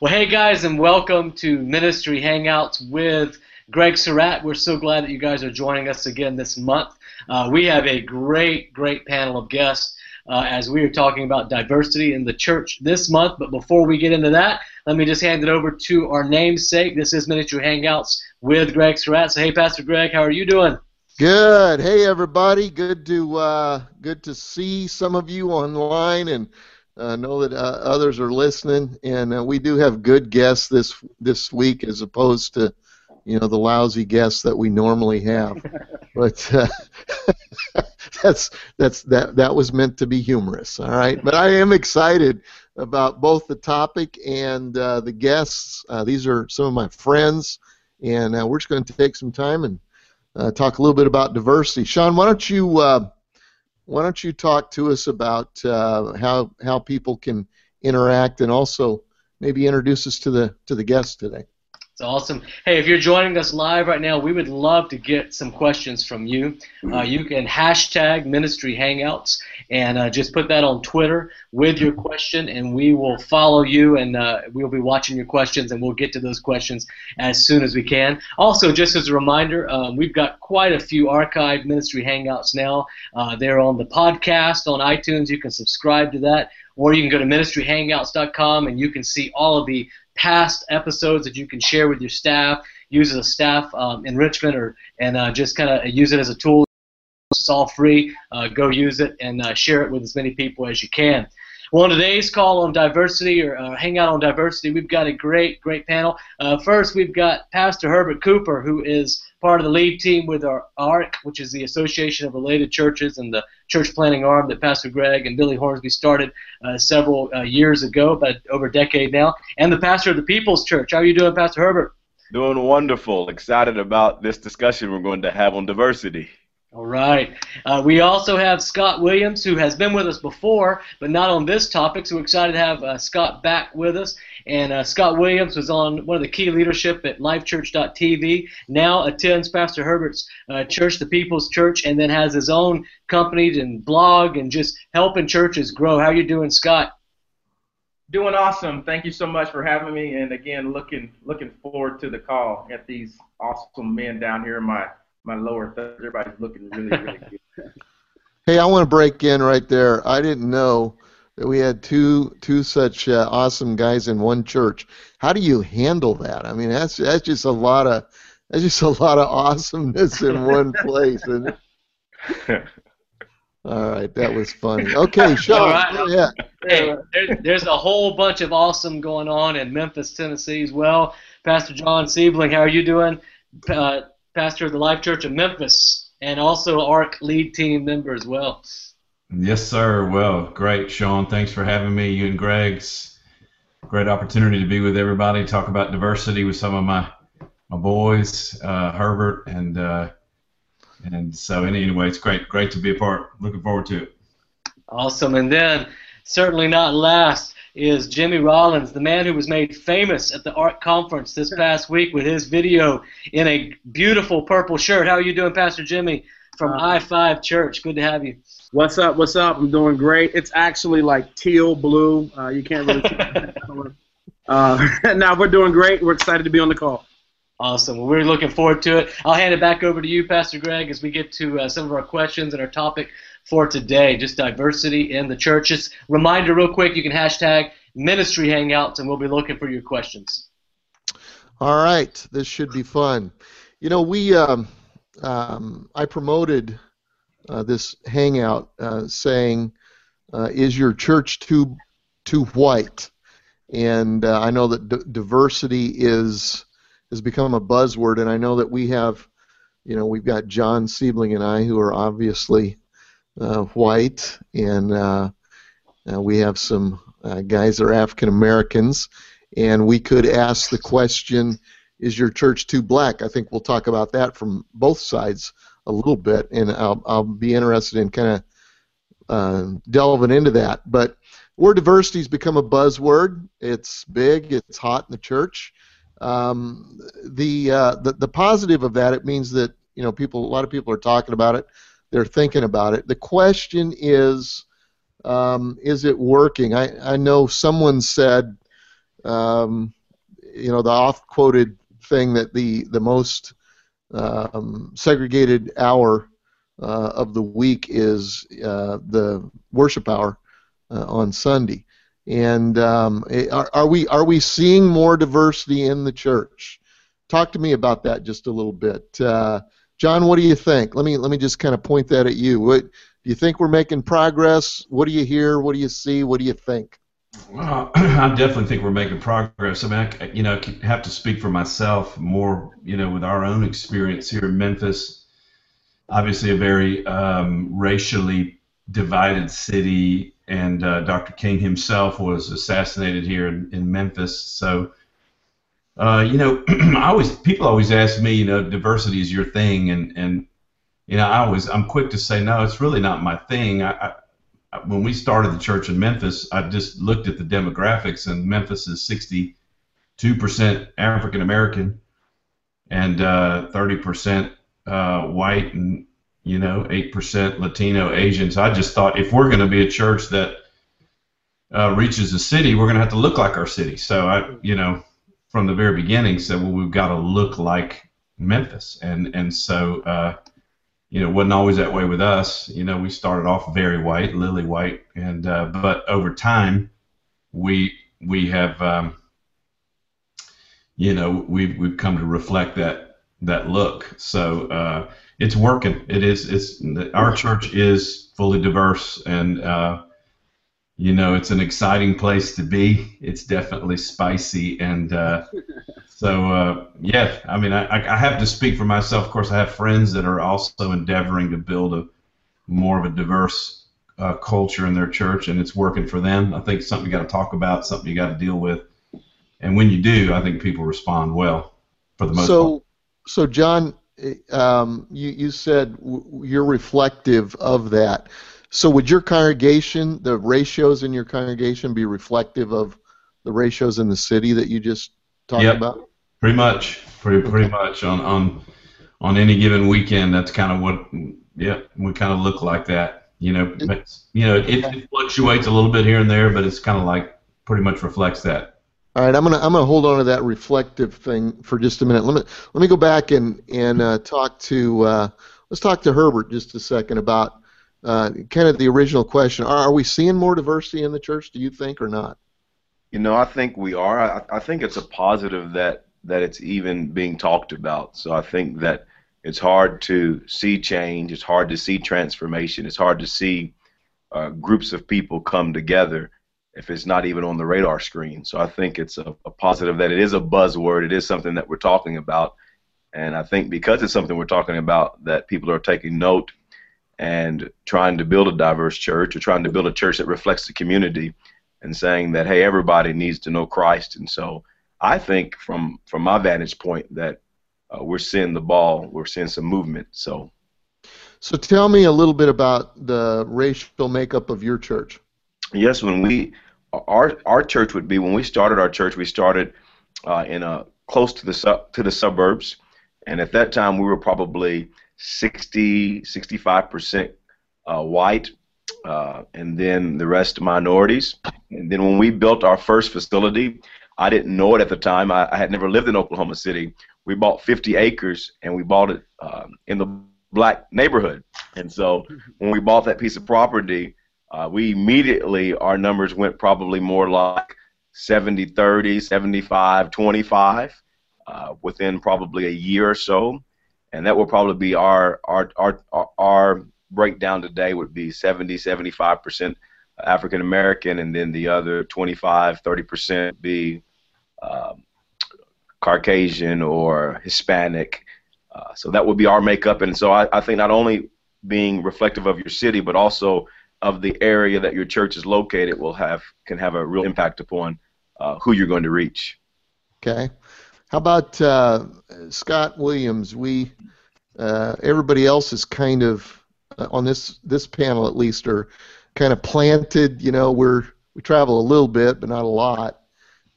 Well, hey guys, and welcome to Ministry Hangouts with Greg Surratt. We're so glad that you guys are joining us again this month. Uh, we have a great, great panel of guests uh, as we are talking about diversity in the church this month. But before we get into that, let me just hand it over to our namesake. This is Ministry Hangouts with Greg Surratt. So, hey, Pastor Greg, how are you doing? Good. Hey, everybody. Good to uh, good to see some of you online and uh, know that uh, others are listening. And uh, we do have good guests this this week, as opposed to you know the lousy guests that we normally have. but uh, that's that's that that was meant to be humorous. All right. But I am excited about both the topic and uh, the guests. Uh, these are some of my friends, and we're just going to take some time and uh, talk a little bit about diversity. Sean, why don't you uh, why don't you talk to us about uh, how how people can interact and also maybe introduce us to the to the guests today. It's awesome. Hey, if you're joining us live right now, we would love to get some questions from you. Uh, you can hashtag Ministry Hangouts and uh, just put that on Twitter with your question, and we will follow you and uh, we'll be watching your questions, and we'll get to those questions as soon as we can. Also, just as a reminder, um, we've got quite a few archived Ministry Hangouts now. Uh, they're on the podcast on iTunes. You can subscribe to that or you can go to ministryhangouts.com and you can see all of the past episodes that you can share with your staff, use as a staff um, enrichment, or and uh, just kind of use it as a tool. It's all free. Uh, go use it and uh, share it with as many people as you can. Well, on today's call on diversity or uh, hangout on diversity, we've got a great, great panel. Uh, first, we've got Pastor Herbert Cooper, who is part of the lead team with our ARC, which is the Association of Related Churches and the church planning arm that Pastor Greg and Billy Hornsby started uh, several uh, years ago, about over a decade now, and the pastor of the People's Church. How are you doing, Pastor Herbert? Doing wonderful. Excited about this discussion we're going to have on diversity. All right. Uh, we also have Scott Williams, who has been with us before, but not on this topic. So we're excited to have uh, Scott back with us. And uh, Scott Williams was on one of the key leadership at LifeChurch.tv. Now attends Pastor Herbert's uh, church, the People's Church, and then has his own company and blog and just helping churches grow. How are you doing, Scott? Doing awesome. Thank you so much for having me. And again, looking looking forward to the call. at these awesome men down here in my my lower third. Everybody's looking really, really good. hey, I want to break in right there. I didn't know that we had two two such uh, awesome guys in one church. How do you handle that? I mean, that's that's just a lot of that's just a lot of awesomeness in one place, isn't? All right, that was funny. Okay, Sean, right. yeah. Hey, there, there's a whole bunch of awesome going on in Memphis, Tennessee as well. Pastor John Siebeling, how are you doing? Uh, pastor of the Life Church of Memphis, and also ARC lead team member as well. Yes, sir. Well, great, Sean. Thanks for having me. You and Greg's great opportunity to be with everybody, talk about diversity with some of my my boys, uh, Herbert, and uh, and so anyway, it's great, great to be a part. Looking forward to it. Awesome, and then certainly not last, is Jimmy Rollins, the man who was made famous at the ARC conference this past week with his video in a beautiful purple shirt. How are you doing, Pastor Jimmy from uh, I-5 Church? Good to have you. What's up? What's up? I'm doing great. It's actually like teal blue. Uh, you can't really see uh, now we're doing great. We're excited to be on the call. Awesome. Well, we're looking forward to it. I'll hand it back over to you, Pastor Greg, as we get to uh, some of our questions and our topic for today, just diversity in the churches. Reminder, real quick, you can hashtag Ministry Hangouts, and we'll be looking for your questions. All right, this should be fun. You know, we um, um, I promoted uh, this hangout uh, saying, uh, "Is your church too too white?" And uh, I know that d- diversity is has become a buzzword, and I know that we have, you know, we've got John Siebeling and I who are obviously white, and uh, uh, we have some guys that are African Americans, and we could ask the question, is your church too black? I think we'll talk about that from both sides a little bit, and I'll, I'll be interested in kind of uh, delving into that. But word diversity has become a buzzword. It's big. It's hot in the church. Um, the, uh, the the positive of that, it means that you know people, a lot of people are talking about it they're thinking about it. The question is, um, is it working? I, I know someone said, um, you know, the oft-quoted thing that the the most um, segregated hour uh, of the week is uh, the worship hour uh, on Sunday. And um, eh, are, are we are we seeing more diversity in the church? Talk to me about that just a little bit, uh, John. What do you think? Let me let me just kind of point that at you. What do you think we're making progress? What do you hear? What do you see? What do you think? Well, I definitely think we're making progress. I mean, I, you know, I have to speak for myself more, you know, with our own experience here in Memphis. Obviously, a very um, racially divided city, and uh, Dr. King himself was assassinated here in, in Memphis. So, uh, you know, I always people always ask me, you know, diversity is your thing, and and you know, I always I'm quick to say no, it's really not my thing. I, I when we started the church in Memphis, I just looked at the demographics, and Memphis is 62% African American and uh, 30% uh, white, and you know, 8% Latino, Asians. So I just thought if we're going to be a church that uh, reaches a city, we're going to have to look like our city. So I, you know, from the very beginning said, well, we've got to look like Memphis, and and so uh, you know, wasn't always that way with us. You know, we started off very white, lily white, and uh, but over time, we we have, um, you know, we've we've come to reflect that that look. So uh, it's working. It is. It's our church is fully diverse, and uh, you know, it's an exciting place to be. It's definitely spicy and. Uh, so uh, yeah, I mean, I, I have to speak for myself. Of course, I have friends that are also endeavoring to build a more of a diverse uh, culture in their church, and it's working for them. I think something you got to talk about, something you got to deal with, and when you do, I think people respond well for the most so, part. So, John, um, you you said w- you're reflective of that. So, would your congregation, the ratios in your congregation, be reflective of the ratios in the city that you just talked Yep. about? Pretty much, pretty pretty much on on on any given weekend. That's kind of what, yeah, we kind of look like that. You know, but, you know, it, it fluctuates a little bit here and there, but it's kind of like pretty much reflects that. All right, I'm gonna I'm gonna hold on to that reflective thing for just a minute. Let me let me go back and and uh, talk to uh, let's talk to Herbert just a second about uh, kind of the original question. Are, we seeing more diversity in the church? Do you think or not? You know, I think we are. I, I think it's a positive that that it's even being talked about. So I think that it's hard to see change. It's hard to see transformation. It's hard to see uh, groups of people come together if it's not even on the radar screen. So I think it's a, a positive that it is a buzzword. It is something that we're talking about. And I think because it's something we're talking about, that people are taking note and trying to build a diverse church or trying to build a church that reflects the community and saying that, hey, everybody needs to know Christ. And so I think from from my vantage point that uh, we're seeing the ball, we're seeing some movement. So So tell me a little bit about the racial makeup of your church. yes, when we our our church would be when we started our church, we started uh, in a close to the sub, to the suburbs, and at that time we were probably 60 65 percent uh, white, uh, and then the rest minorities. And then when we built our first facility, I didn't know it at the time. I, I had never lived in Oklahoma City. We bought 50 acres, and we bought it um, in the black neighborhood. And so when we bought that piece of property, uh, we immediately our numbers went probably more like 70 30 75 25 uh, within probably a year or so and that will probably be our our our our, breakdown today would be 70 75 percent African American and then the other 25 30 percent be um, Caucasian or Hispanic uh, so that would be our makeup and so I, I think not only being reflective of your city but also of the area that your church is located will have can have a real impact upon uh, who you're going to reach. Okay. How about uh, Scott Williams? We uh, everybody else is kind of uh, on this this panel at least are kind of planted. You know, we're we travel a little bit, but not a lot.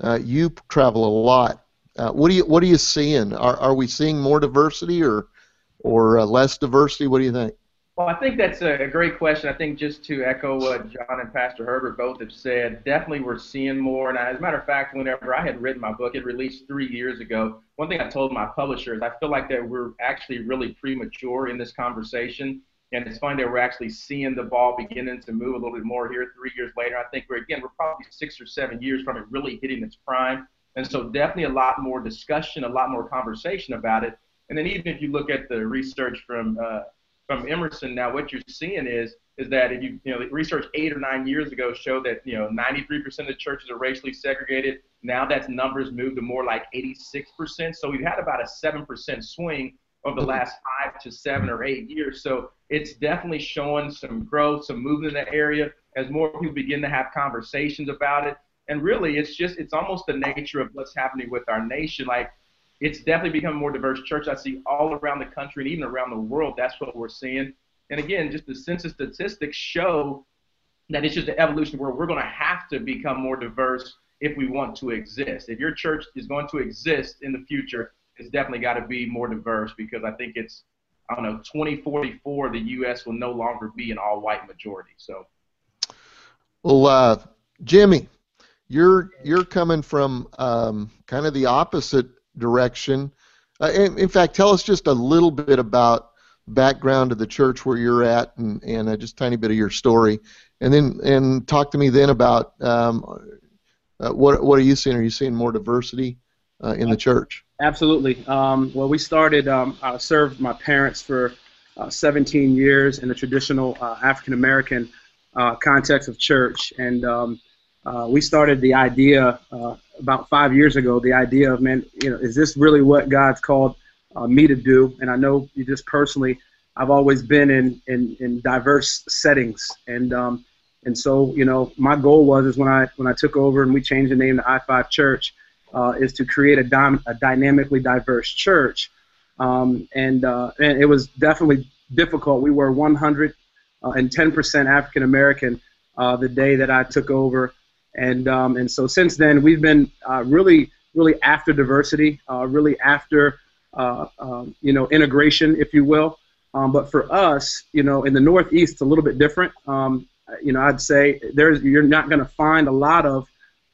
Uh, you travel a lot. Uh, what do you what are you seeing? Are are we seeing more diversity or or less diversity? What do you think? Well, I think that's a great question. I think just to echo what John and Pastor Herbert both have said, definitely we're seeing more. And as a matter of fact, whenever I had written my book, it released three years ago. One thing I told my publishers, I feel like that we're actually really premature in this conversation. And it's funny that we're actually seeing the ball beginning to move a little bit more here three years later. I think we're, again, we're probably six or seven years from it really hitting its prime. And so definitely a lot more discussion, a lot more conversation about it. And then even if you look at the research from uh, from Emerson now, what you're seeing is is that if you you know research eight or nine years ago showed that you know 93% of churches are racially segregated. Now that numbers moved to more like 86%. So we've had about a seven percent swing over the last five to seven or eight years. So it's definitely showing some growth, some movement in that area as more people begin to have conversations about it. And really, it's just it's almost the nature of what's happening with our nation. Like it's definitely become a more diverse church. I see all around the country and even around the world. That's what we're seeing. And again, just the census statistics show that it's just the evolution where we're going to have to become more diverse if we want to exist. If your church is going to exist in the future, it's definitely got to be more diverse because I think it's, I don't know, 2044, the U.S. will no longer be an all-white majority. So. Well, uh, Jimmy, you're you're coming from um, kind of the opposite direction. Uh, in, in, fact, tell us just a little bit about background of the church where you're at, and, and uh, just a tiny bit of your story, and then and talk to me then about um, uh, what what are you seeing? Are you seeing more diversity uh, in the church? Absolutely. Um, well, we started. Um, I served my parents for uh, 17 years in the traditional uh, African American context of church, and um, we started the idea about five years ago the idea of man, you know, is this really what God's called uh, me to do? And I know you just personally, I've always been in in, in diverse settings, and um, and so you know, my goal was is when I when I took over and we changed the name to I5 Church, uh, is to create a, dy- a dynamically diverse church, um, and uh, and it was definitely difficult. We were 110% uh, African American uh, the day that I took over. And um, and so since then we've been uh, really really after diversity, uh, really after uh, um, you know integration, if you will. Um, but for us, you know, in the Northeast, it's a little bit different. Um, you know, I'd say there's you're not going to find a lot of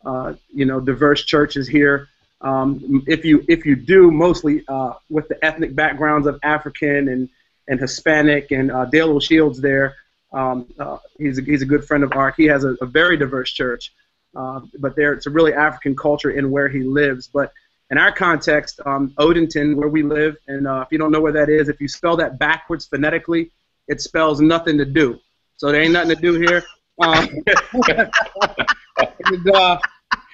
uh, you know diverse churches here. Um, if you if you do, mostly uh, with the ethnic backgrounds of African and and Hispanic and uh, Dale O'Shields there. Um, uh, he's, a, he's a good friend of ours. He has a, a very diverse church. Uh, but there, it's a really African culture in where he lives. But in our context, um, Odenton, where we live, and uh, if you don't know where that is, if you spell that backwards phonetically, it spells nothing to do. So there ain't nothing to do here. Um, and, uh,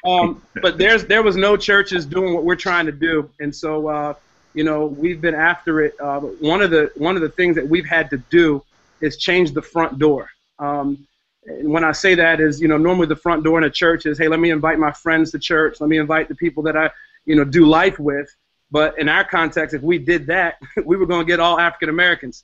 um, but there's there was no churches doing what we're trying to do, and so uh, you know we've been after it. Uh, one of the one of the things that we've had to do is change the front door. Um, when I say that is, you know, normally the front door in a church is, hey, let me invite my friends to church. Let me invite the people that I, you know, do life with. But in our context, if we did that, we were going to get all African Americans.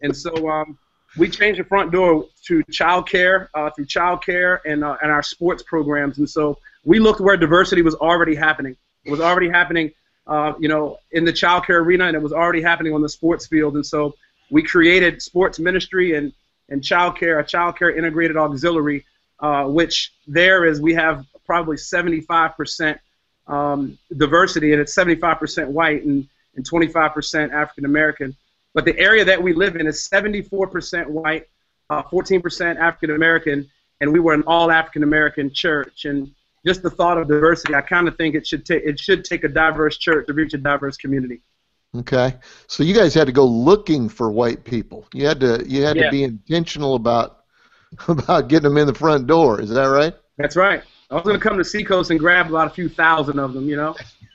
And so um, we changed the front door to child care, uh, through child care and, uh, and our sports programs. And so we looked where diversity was already happening. It was already happening, uh, you know, in the child care arena, and it was already happening on the sports field. And so we created sports ministry and and childcare, a childcare integrated auxiliary, uh, which there is we have probably 75% um, diversity, and it's 75% white and, and 25% African American. But the area that we live in is 74% white, uh, 14% African American, and we were an all African American church. And just the thought of diversity, I kind of think it should take it should take a diverse church to reach a diverse community. Okay, so you guys had to go looking for white people. You had to you had yeah. to be intentional about about getting them in the front door. Is that right? That's right. I was going to come to Seacoast and grab about a few thousand of them. You know.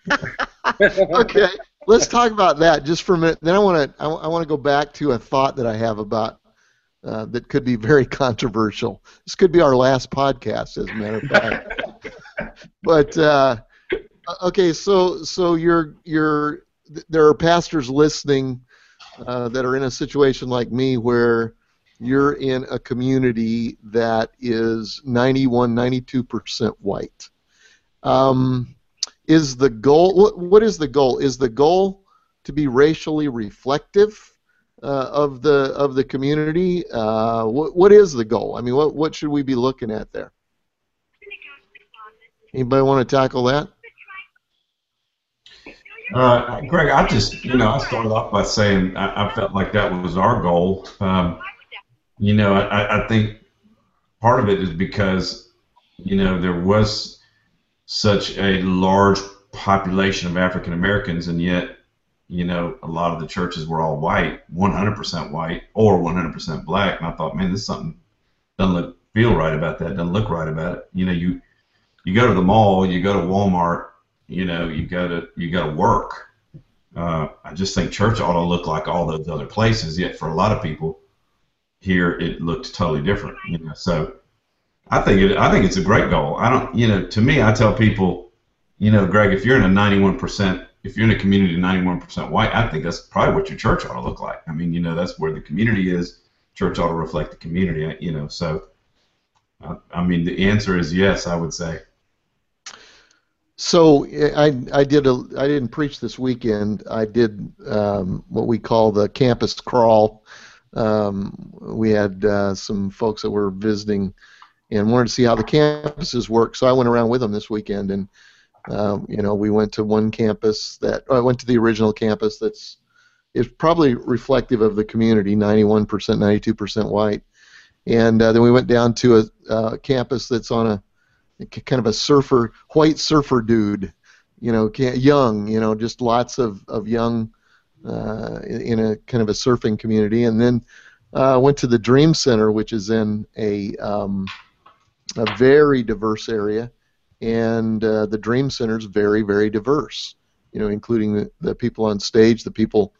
okay, let's talk about that just for a minute. Then I want to I, I want to go back to a thought that I have about uh, that could be very controversial. This could be our last podcast, as a matter of fact. but uh, okay, so so you're you're there are pastors listening uh, that are in a situation like me where you're in a community that is 91, 92% white. Um, is the goal, what, what is the goal? Is the goal to be racially reflective uh, of the of the community? Uh, what what is the goal? I mean, what what should we be looking at there? Anybody want to tackle that? Uh, Greg, I just, you know, I started off by saying I, I felt like that was our goal. Um, you know, I, I think part of it is because, you know, there was such a large population of African Americans, and yet, you know, a lot of the churches were all white, 100% white or 100% black. And I thought, man, this something doesn't look feel right about that. Doesn't look right about it. You know, you you go to the mall, you go to Walmart, you know, you got to you got to work. Uh, I just think church ought to look like all those other places. Yet for a lot of people here, it looked totally different. You know, so I think it. I think it's a great goal. I don't. You know, to me, I tell people, you know, Greg, if you're in a 91 percent, if you're in a community 91 percent white, I think that's probably what your church ought to look like. I mean, you know, that's where the community is. Church ought to reflect the community. You know, so. I, I mean, the answer is yes. I would say. So I, I did a I didn't preach this weekend. I did um, what we call the campus crawl. Um, we had uh, some folks that were visiting and wanted to see how the campuses work. So I went around with them this weekend, and um, you know we went to one campus that I went to the original campus that's is probably reflective of the community, 91%, 92% white, and uh, then we went down to a uh, campus that's on a kind of a surfer, white surfer dude, you know, young, you know, just lots of, of young uh, in a kind of a surfing community. And then uh, went to the Dream Center, which is in a, um, a very diverse area. And uh, the Dream Center is very, very diverse, you know, including the, the people on stage, the people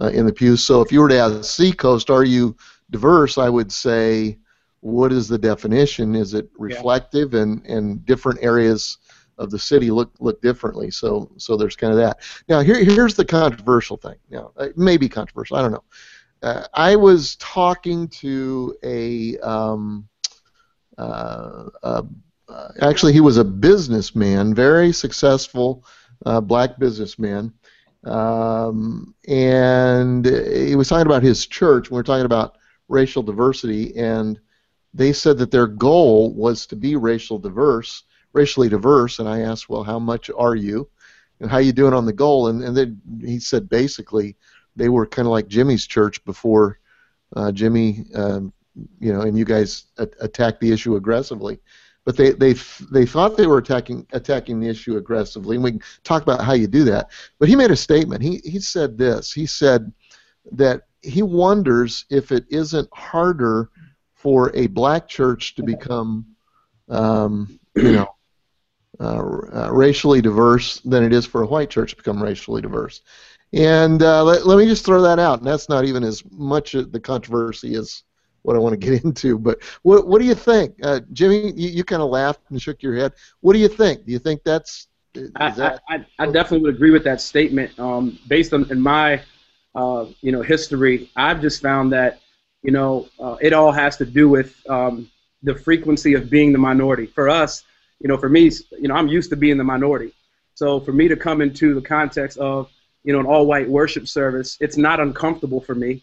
uh, in the pews. So if you were to ask Seacoast, are you diverse? I would say what is the definition? Is it reflective yeah. and, and different areas of the city look look differently? So so there's kind of that. Now here here's the controversial thing. Now it may be controversial. I don't know. Uh, I was talking to a um, uh, uh, actually he was a businessman, very successful uh, black businessman. Um, and he was talking about his church. We were talking about racial diversity, and they said that their goal was to be racial diverse, racially diverse, and I asked, well, how much are you, and how are you doing on the goal? And and then he said basically they were kind of like Jimmy's church before uh, Jimmy, um, you know, and you guys a- attacked the issue aggressively. But they, they they thought they were attacking attacking the issue aggressively, and we can talk about how you do that. But he made a statement. He he said this. He said that he wonders if it isn't harder for a black church to become, um, you know, uh, uh, racially diverse than it is for a white church to become racially diverse. And uh, let, let me just throw that out. And that's not even as much of the controversy as what I want to get into. But what, what do you think? Uh, Jimmy, you, you kind of laughed and shook your head. What do you think? Do you think that's. I, that, I, I, definitely would agree with that statement. Um, based on in my uh, you know history, I've just found that you know, uh, it all has to do with um, the frequency of being the minority. For us, you know, for me, you know, I'm used to being the minority. So for me to come into the context of, you know, an all-white worship service, it's not uncomfortable for me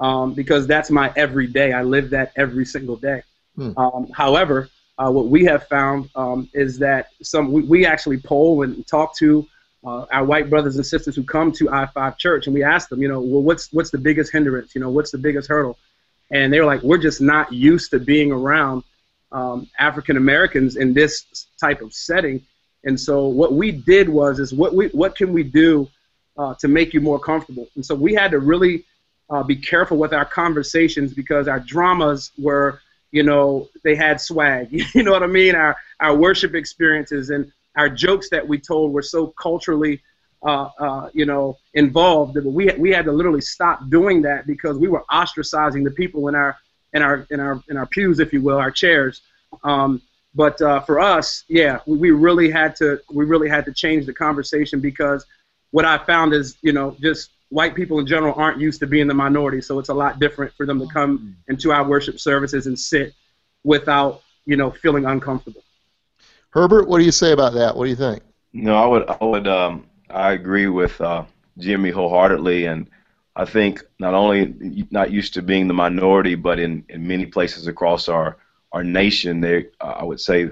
um, because that's my everyday. I live that every single day. Hmm. Um, however, uh, what we have found um, is that some we, we, actually poll and talk to uh, our white brothers and sisters who come to I5 Church, and we ask them, you know, well, what's what's the biggest hindrance? You know, what's the biggest hurdle? And they were like, we're just not used to being around um, African Americans in this type of setting. And so what we did was is what we what can we do uh, to make you more comfortable? And so we had to really uh, be careful with our conversations because our dramas were, you know, they had swag. you know what I mean? Our our worship experiences and our jokes that we told were so culturally uh, uh, you know, involved. We we had to literally stop doing that because we were ostracizing the people in our in our in our in our pews, if you will, our chairs. Um, but uh, for us, yeah, we, we really had to we really had to change the conversation because what I found is, you know, just white people in general aren't used to being the minority, so it's a lot different for them to come mm-hmm. into our worship services and sit without, you know, feeling uncomfortable. Herbert, what do you say about that? What do you think? No, I would I would um, I agree with uh, Jimmy wholeheartedly, and I think not only not used to being the minority, but in, in many places across our our nation, they uh, I would say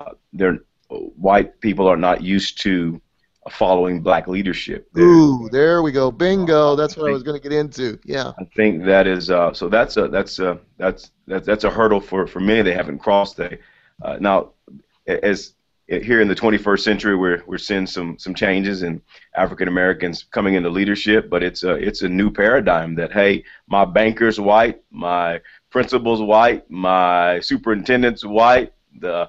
uh, they're white people are not used to following black leadership. They're, Ooh, there we go, bingo. That's what I was going to get into. Yeah. I think that is uh, so. That's a that's a that's that's that's a hurdle for for many. They haven't crossed. They uh, now as here in the 21st century, we're we're seeing some some changes in African Americans coming into leadership, but it's a it's a new paradigm that hey, my banker's white, my principal's white, my superintendent's white, the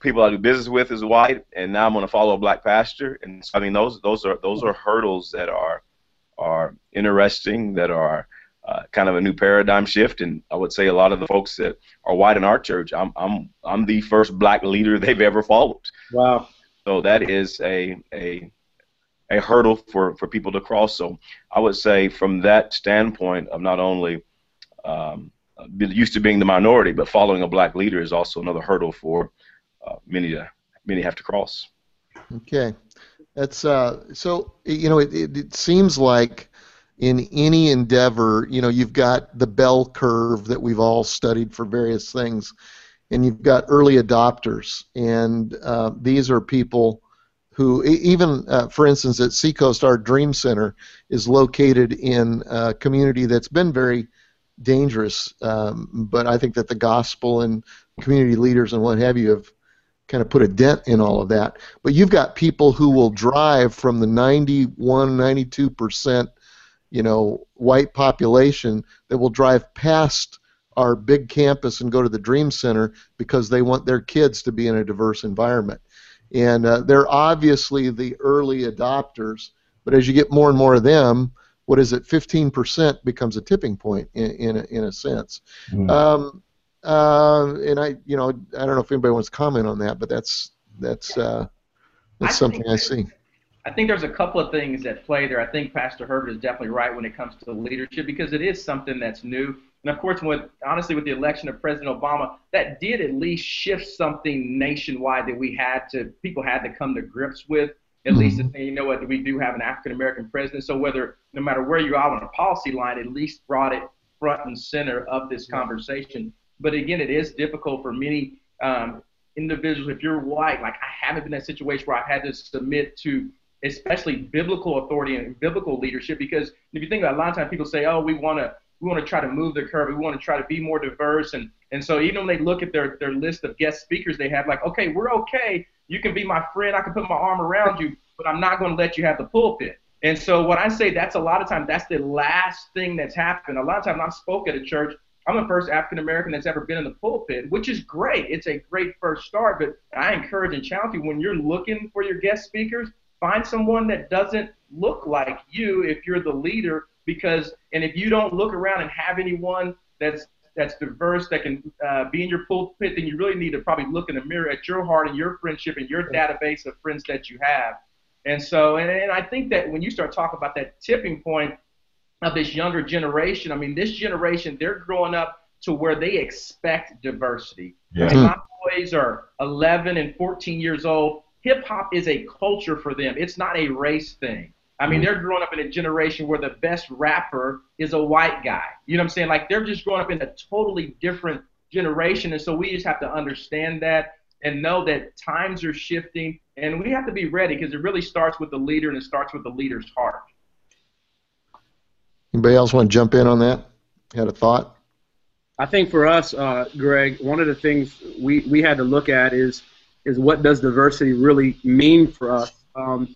people I do business with is white, and now I'm going to follow a black pastor. And so, I mean, those those are those are hurdles that are are interesting, that are uh, kind of a new paradigm shift. And I would say a lot of the folks that are white in our church, I'm I'm I'm the first black leader they've ever followed. Wow. So that is a a a hurdle for, for people to cross. So I would say from that standpoint of not only um, used to being the minority, but following a black leader is also another hurdle for uh, many to many have to cross. Okay, that's uh, so you know it, it, it seems like in any endeavor, you know, you've got the bell curve that we've all studied for various things, and you've got early adopters, and uh, these are people who, even uh, for instance, at Seacoast, our Dream Center is located in a community that's been very dangerous, um, but I think that the gospel and community leaders and what have you have kind of put a dent in all of that. But you've got people who will drive from the 91, 92 percent you know, white population that will drive past our big campus and go to the Dream Center because they want their kids to be in a diverse environment. And uh, they're obviously the early adopters, but as you get more and more of them, what is it, 15% becomes a tipping point in, in, a, in a sense. Mm. Um, uh, and I, you know, I don't know if anybody wants to comment on that, but that's that's uh, that's I something I see. I think there's a couple of things at play there. I think Pastor Herbert is definitely right when it comes to leadership because it is something that's new. And of course, with honestly, with the election of President Obama, that did at least shift something nationwide that we had to people had to come to grips with. At least, mm-hmm. you know what, we do have an African American president. So whether no matter where you are on a policy line, at least brought it front and center of this conversation. But again, it is difficult for many um, individuals. If you're white, like I haven't been in a situation where I've had to submit to especially biblical authority and biblical leadership. Because if you think about it, a lot of times people say, "Oh, we want to we want to try to move the curve. We want to try to be more diverse." And and so even when they look at their their list of guest speakers, they have like, "Okay, we're okay. You can be my friend. I can put my arm around you, but I'm not going to let you have the pulpit." And so what I say, that's a lot of times that's the last thing that's happened. A lot of times I've spoke at a church. I'm the first African American that's ever been in the pulpit, which is great. It's a great first start, but I encourage and challenge you when you're looking for your guest speakers, Find someone that doesn't look like you if you're the leader, because and if you don't look around and have anyone that's that's diverse that can uh, be in your pulpit, then you really need to probably look in the mirror at your heart and your friendship and your database of friends that you have. And so, and, and I think that when you start talking about that tipping point of this younger generation, I mean, this generation, they're growing up to where they expect diversity. Yeah. And my boys are 11 and 14 years old hip hop is a culture for them. It's not a race thing. I mean, mm-hmm. they're growing up in a generation where the best rapper is a white guy. You know what I'm saying? Like they're just growing up in a totally different generation, and so we just have to understand that and know that times are shifting, and we have to be ready because it really starts with the leader and it starts with the leader's heart. Anybody else want to jump in on that? Had a thought? I think for us, uh, Greg, one of the things we, we had to look at is is what does diversity really mean for us? Um,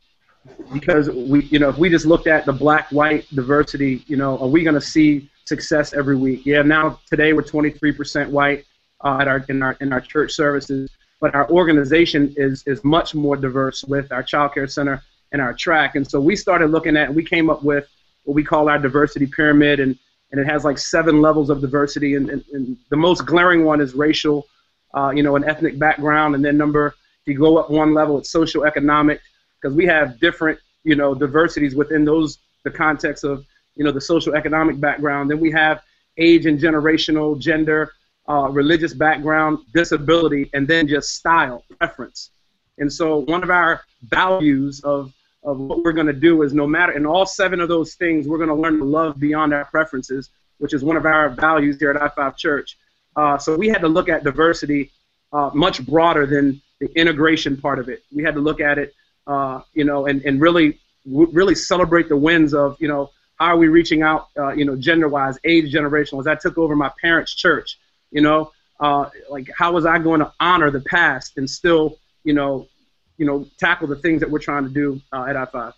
because we, you know, if we just looked at the black-white diversity, you know, are we going to see success every week? Yeah, now today we're 23% white uh, at our in our in our church services, but our organization is is much more diverse with our child care center and our track. And so we started looking at, we came up with what we call our diversity pyramid, and and it has like seven levels of diversity, and, and, and the most glaring one is racial uh, you know, an ethnic background, and then number, if you go up one level, it's social economic, because we have different, you know, diversities within those the context of, you know, the social economic background. Then we have age and generational, gender, uh, religious background, disability, and then just style, preference. And so one of our values of of what we're going to do is no matter in all seven of those things, we're going to learn to love beyond our preferences, which is one of our values here at I5 Church. Uh, so we had to look at diversity uh, much broader than the integration part of it. We had to look at it, uh, you know, and, and really really celebrate the wins of, you know, how are we reaching out, uh, you know, gender-wise, age generational. As I took over my parents' church, you know, uh, like how was I going to honor the past and still, you know, you know, tackle the things that we're trying to do uh, at I5.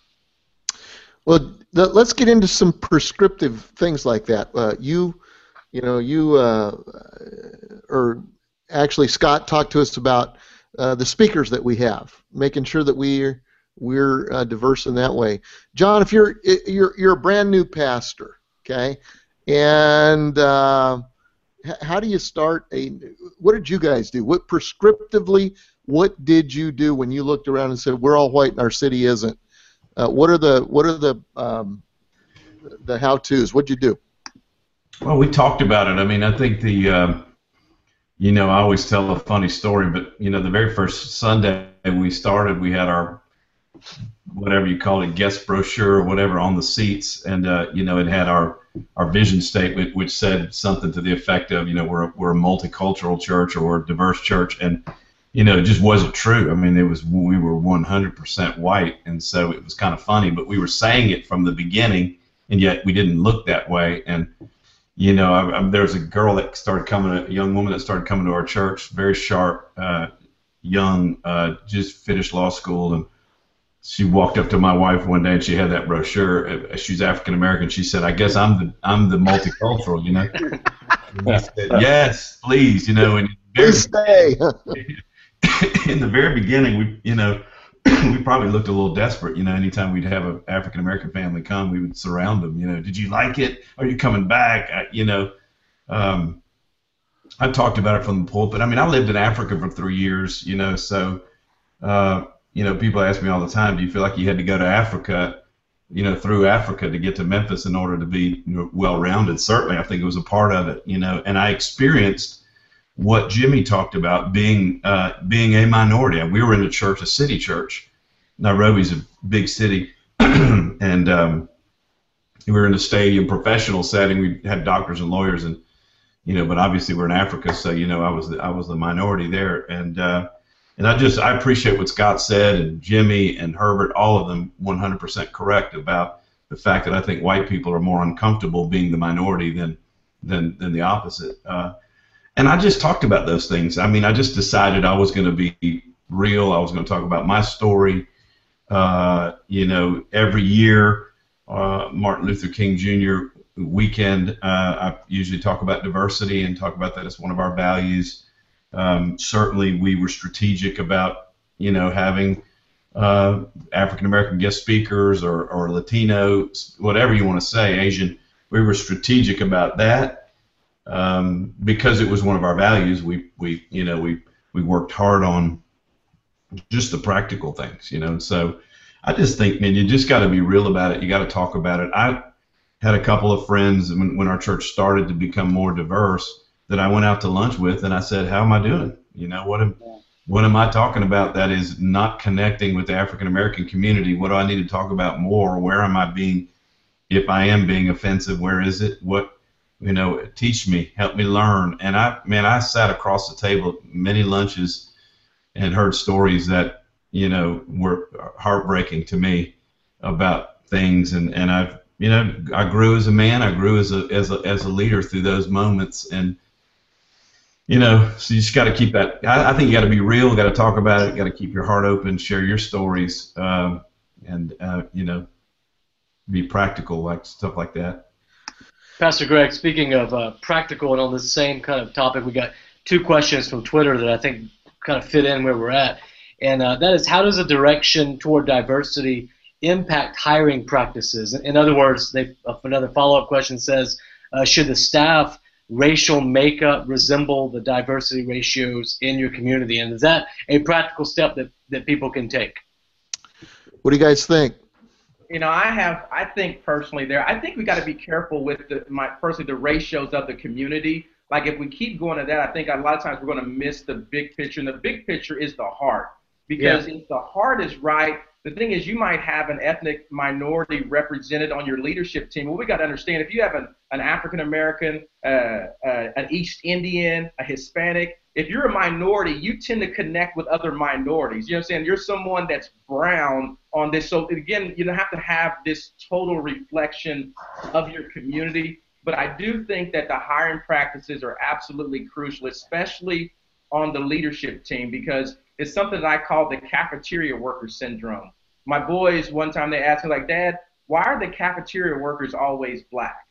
Well, let's get into some prescriptive things like that. You, you know, you uh, or actually Scott talked to us about uh, the speakers that we have, making sure that we're we're uh, diverse in that way. John, if you're you're you're a brand new pastor, okay, and uh, how do you start a? What did you guys do? What prescriptively? What did you do when you looked around and said we're all white and our city isn't? Uh, what are the what are the um, the how tos? What'd you do? Well, we talked about it. I mean, I think the uh, you know I always tell a funny story, but you know the very first Sunday we started, we had our whatever you call it, guest brochure or whatever on the seats, and uh, you know it had our our vision statement, which said something to the effect of, you know, we're a, we're a multicultural church or a diverse church, and you know, it just wasn't true. I mean, it was we were 100% white, and so it was kind of funny, but we were saying it from the beginning, and yet we didn't look that way. And you know, I, I, there was a girl that started coming, a young woman that started coming to our church, very sharp, uh, young, uh, just finished law school, and she walked up to my wife one day and she had that brochure. Uh, she's African American. She said, "I guess I'm the I'm the multicultural," you know. said, "Yes, please," you know. And please stay. in the very beginning, we you know we probably looked a little desperate. You know, anytime we'd have an African American family come, we would surround them. You know, did you like it? Are you coming back? I, you know. Um, I talked about it from the pulpit. I mean, I lived in Africa for three years, you know, so uh, you know, people ask me all the time, do you feel like you had to go to Africa, you know, through Africa to get to Memphis in order to be you know, well-rounded? Certainly, I think it was a part of it, you know, and I experienced what Jimmy talked about being uh, being a minority. We were in a church, a city church. Nairobi's a big city, and um, we were in a stadium, professional setting. We had doctors and lawyers, and you know, but obviously we're in Africa, so you know, I was the, I was the minority there, and uh, and I just I appreciate what Scott said and Jimmy and Herbert, all of them 100% correct about the fact that I think white people are more uncomfortable being the minority than than than the opposite. Uh, and I just talked about those things. I mean, I just decided I was going to be real. I was going to talk about my story. Uh, you know, every year, uh, Martin Luther King Jr. weekend, uh, I usually talk about diversity and talk about that as one of our values. Um, certainly, we were strategic about you know having uh, African American guest speakers or, or Latino, whatever you want to say, Asian. We were strategic about that um, because it was one of our values. We we you know we we worked hard on just the practical things, you know. So I just think, man, you just got to be real about it. You got to talk about it. I had a couple of friends when, when our church started to become more diverse that I went out to lunch with, and I said, "How am I doing? You know, what am what am I talking about that is not connecting with the African American community? What do I need to talk about more? Where am I being, if I am being offensive? Where is it? What you know, teach me, help me learn." And I, man, I sat across the table many lunches and heard stories that you know were heartbreaking to me about things, and and I've you know I grew as a man, I grew as a as a as a leader through those moments, and you know, so you just got to keep that. I, I think you got to be real. Got to talk about it. Got to keep your heart open. Share your stories, um, and uh, you know, be practical, like stuff like that. Pastor Greg, speaking of uh, practical and on the same kind of topic, we got two questions from Twitter that I think kind of fit in where we're at, and uh, that is, how does a direction toward diversity impact hiring practices? In other words, they, another follow-up question says, uh, should the staff racial makeup resemble the diversity ratios in your community? And is that a practical step that, that people can take? What do you guys think? You know, I have, I think personally there, I think we got to be careful with the, my, personally, the ratios of the community. Like if we keep going to that, I think a lot of times we're going to miss the big picture. And the big picture is the heart. Because yeah. if the heart is right, the thing is, you might have an ethnic minority represented on your leadership team. Well, we got to understand if you have an, an African American, uh, uh, an East Indian, a Hispanic, if you're a minority, you tend to connect with other minorities. You know what I'm saying? You're someone that's brown on this. So again, you don't have to have this total reflection of your community. But I do think that the hiring practices are absolutely crucial, especially on the leadership team, because it's something that I call the cafeteria worker syndrome. My boys, one time they asked me, like, Dad, why are the cafeteria workers always black?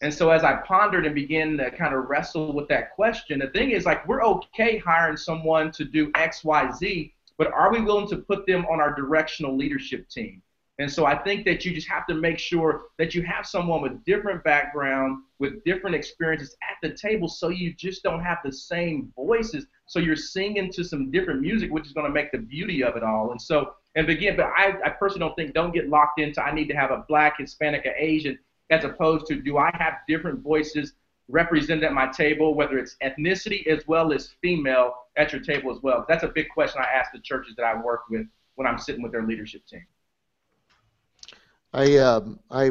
And so as I pondered and began to kind of wrestle with that question, the thing is, like, we're okay hiring someone to do X, Y, Z, but are we willing to put them on our directional leadership team? And so I think that you just have to make sure that you have someone with different background, with different experiences at the table so you just don't have the same voices. So you're singing to some different music, which is going to make the beauty of it all. And so, and again, but I, I personally don't think, don't get locked into I need to have a black, Hispanic, or Asian, as opposed to do I have different voices represented at my table, whether it's ethnicity as well as female at your table as well. That's a big question I ask the churches that I work with when I'm sitting with their leadership team. I um, I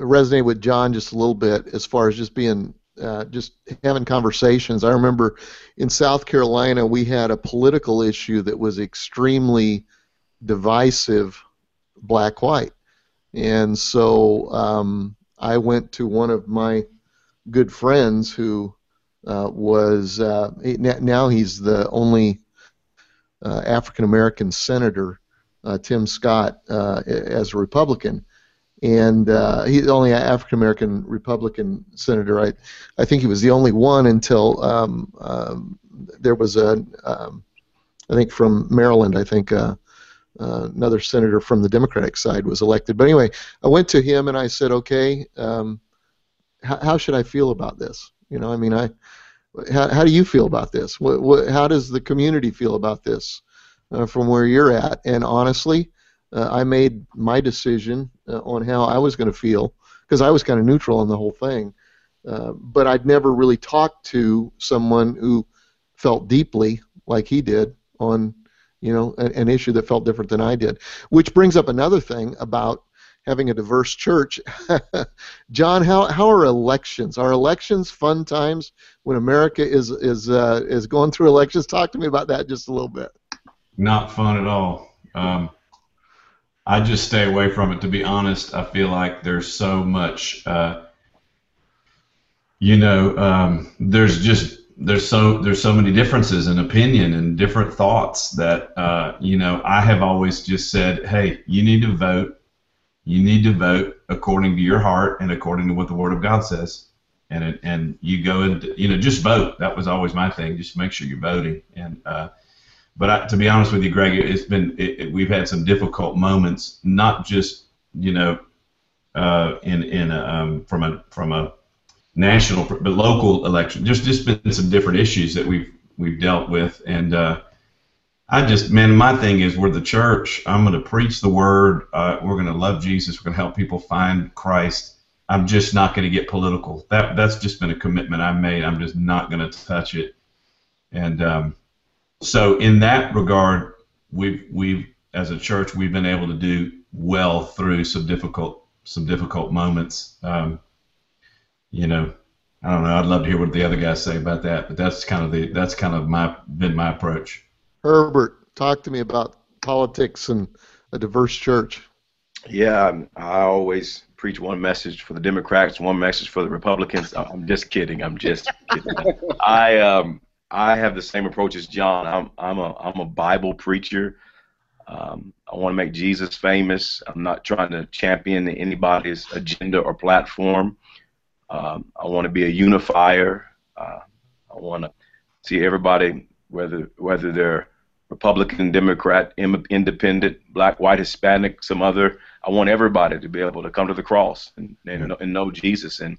resonate with John just a little bit as far as just being uh, just having conversations. I remember in South Carolina we had a political issue that was extremely divisive, black white, and so um, I went to one of my good friends who uh, was uh, now he's the only uh, African American senator uh, Tim Scott uh, as a Republican, and uh, he's the only African American Republican senator. I, I think he was the only one until um, um, there was a, um, I think from Maryland. I think uh, another senator from the Democratic side was elected. But anyway, I went to him and I said, okay, um, how, how should I feel about this? You know, I mean, I. How, how do you feel about this? What, what, how does the community feel about this? uh, from where you're at. And honestly, uh, I made my decision uh, on how I was going to feel because I was kind of neutral on the whole thing. Uh, but I'd never really talked to someone who felt deeply like he did on, you know, an, an issue that felt different than I did. Which brings up another thing about having a diverse church. John, how, how are elections? Are elections fun times when America is is uh, is going through elections? Talk to me about that just a little bit not fun at all. Um, I just stay away from it. To be honest, I feel like there's so much. Uh, you know, um, there's just there's so there's so many differences in opinion and different thoughts that uh, you know I have always just said, hey, you need to vote. You need to vote according to your heart and according to what the Word of God says. And it, and you go and you know just vote. That was always my thing. Just make sure you're voting. And uh, but I, to be honest with you, Greg, it's been it, it, we've had some difficult moments, not just you know uh, in in a, um, from a from a national but local election. There's just been some different issues that we've we've dealt with, and uh, I just man, my thing is we're the church. I'm going to preach the word. Uh, we're going to love Jesus. We're going to help people find Christ. I'm just not going to get political. That that's just been a commitment I made. I'm just not going to touch it, and um, so in that regard, we've we've as a church we've been able to do well through some difficult some difficult moments. Um, you know, I don't know. I'd love to hear what the other guys say about that, but that's kind of the that's kind of my been my approach. Herbert, talk to me about politics and a diverse church. Yeah, I always preach one message for the Democrats, one message for the Republicans. I'm just kidding. I'm just kidding. I um I have the same approach as John. I'm I'm a I'm a Bible preacher. Um, I want to make Jesus famous. I'm not trying to champion anybody's agenda or platform. Um, I want to be a unifier. Uh, I want to see everybody, whether whether they're Republican, Democrat, Independent, Black, White, Hispanic, some other. I want everybody to be able to come to the cross and, and, and know Jesus. And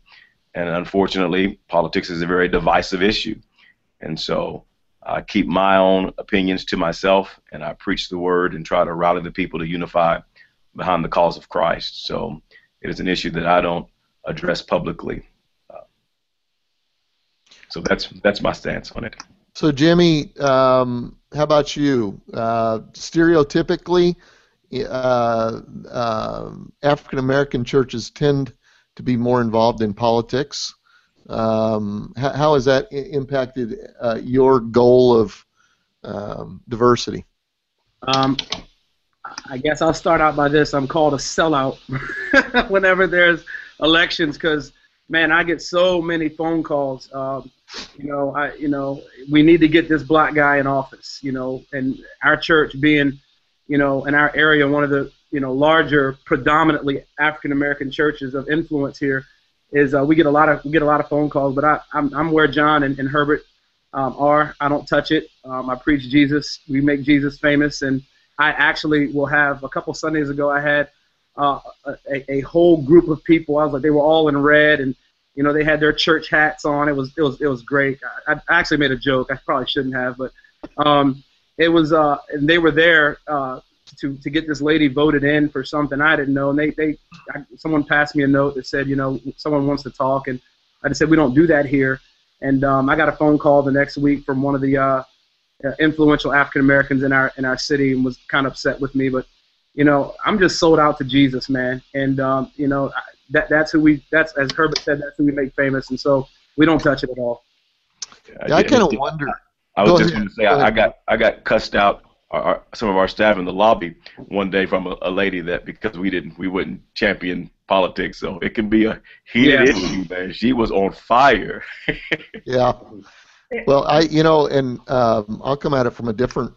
and unfortunately, politics is a very divisive issue. And so I keep my own opinions to myself and I preach the word and try to rally the people to unify behind the cause of Christ. So it is an issue that I don't address publicly. Uh, so that's that's my stance on it. So, Jimmy, um, how about you? Uh, stereotypically, uh, uh, African American churches tend to be more involved in politics. Um, how, how, has that impacted uh, your goal of um, diversity? Um, I guess I'll start out by this. I'm called a sellout whenever there's elections because, man, I get so many phone calls. Um, you know, I, you know, we need to get this black guy in office. You know, and our church being, you know, in our area, one of the, you know, larger, predominantly African American churches of influence here, is uh, we get a lot of we get a lot of phone calls. But I, I'm, I'm where John and, and Herbert um, are. I don't touch it. Um, I preach Jesus. We make Jesus famous, and I actually will have a couple Sundays ago. I had uh, a, a whole group of people. I was like, they were all in red, and you know, they had their church hats on. It was it was it was great. I, I actually made a joke. I probably shouldn't have, but um, it was. Uh, and they were there uh, to to get this lady voted in for something I didn't know. And they they I, someone passed me a note that said, you know, someone wants to talk, and I just said we don't do that here. And um, I got a phone call the next week from one of the uh, uh, influential African Americans in our in our city and was kind of upset with me. But you know, I'm just sold out to Jesus, man. And um, you know, that that's who we that's as Herbert said, that's who we make famous. And so we don't touch it at all. Yeah, I kind of wonder. I was just going to say, I, I got I got cussed out our, some of our staff in the lobby one day from a, a, lady that because we didn't we wouldn't champion politics, so it can be a heated yeah. issue, man. She was on fire. yeah. Well, I you know, and um, I'll come at it from a different.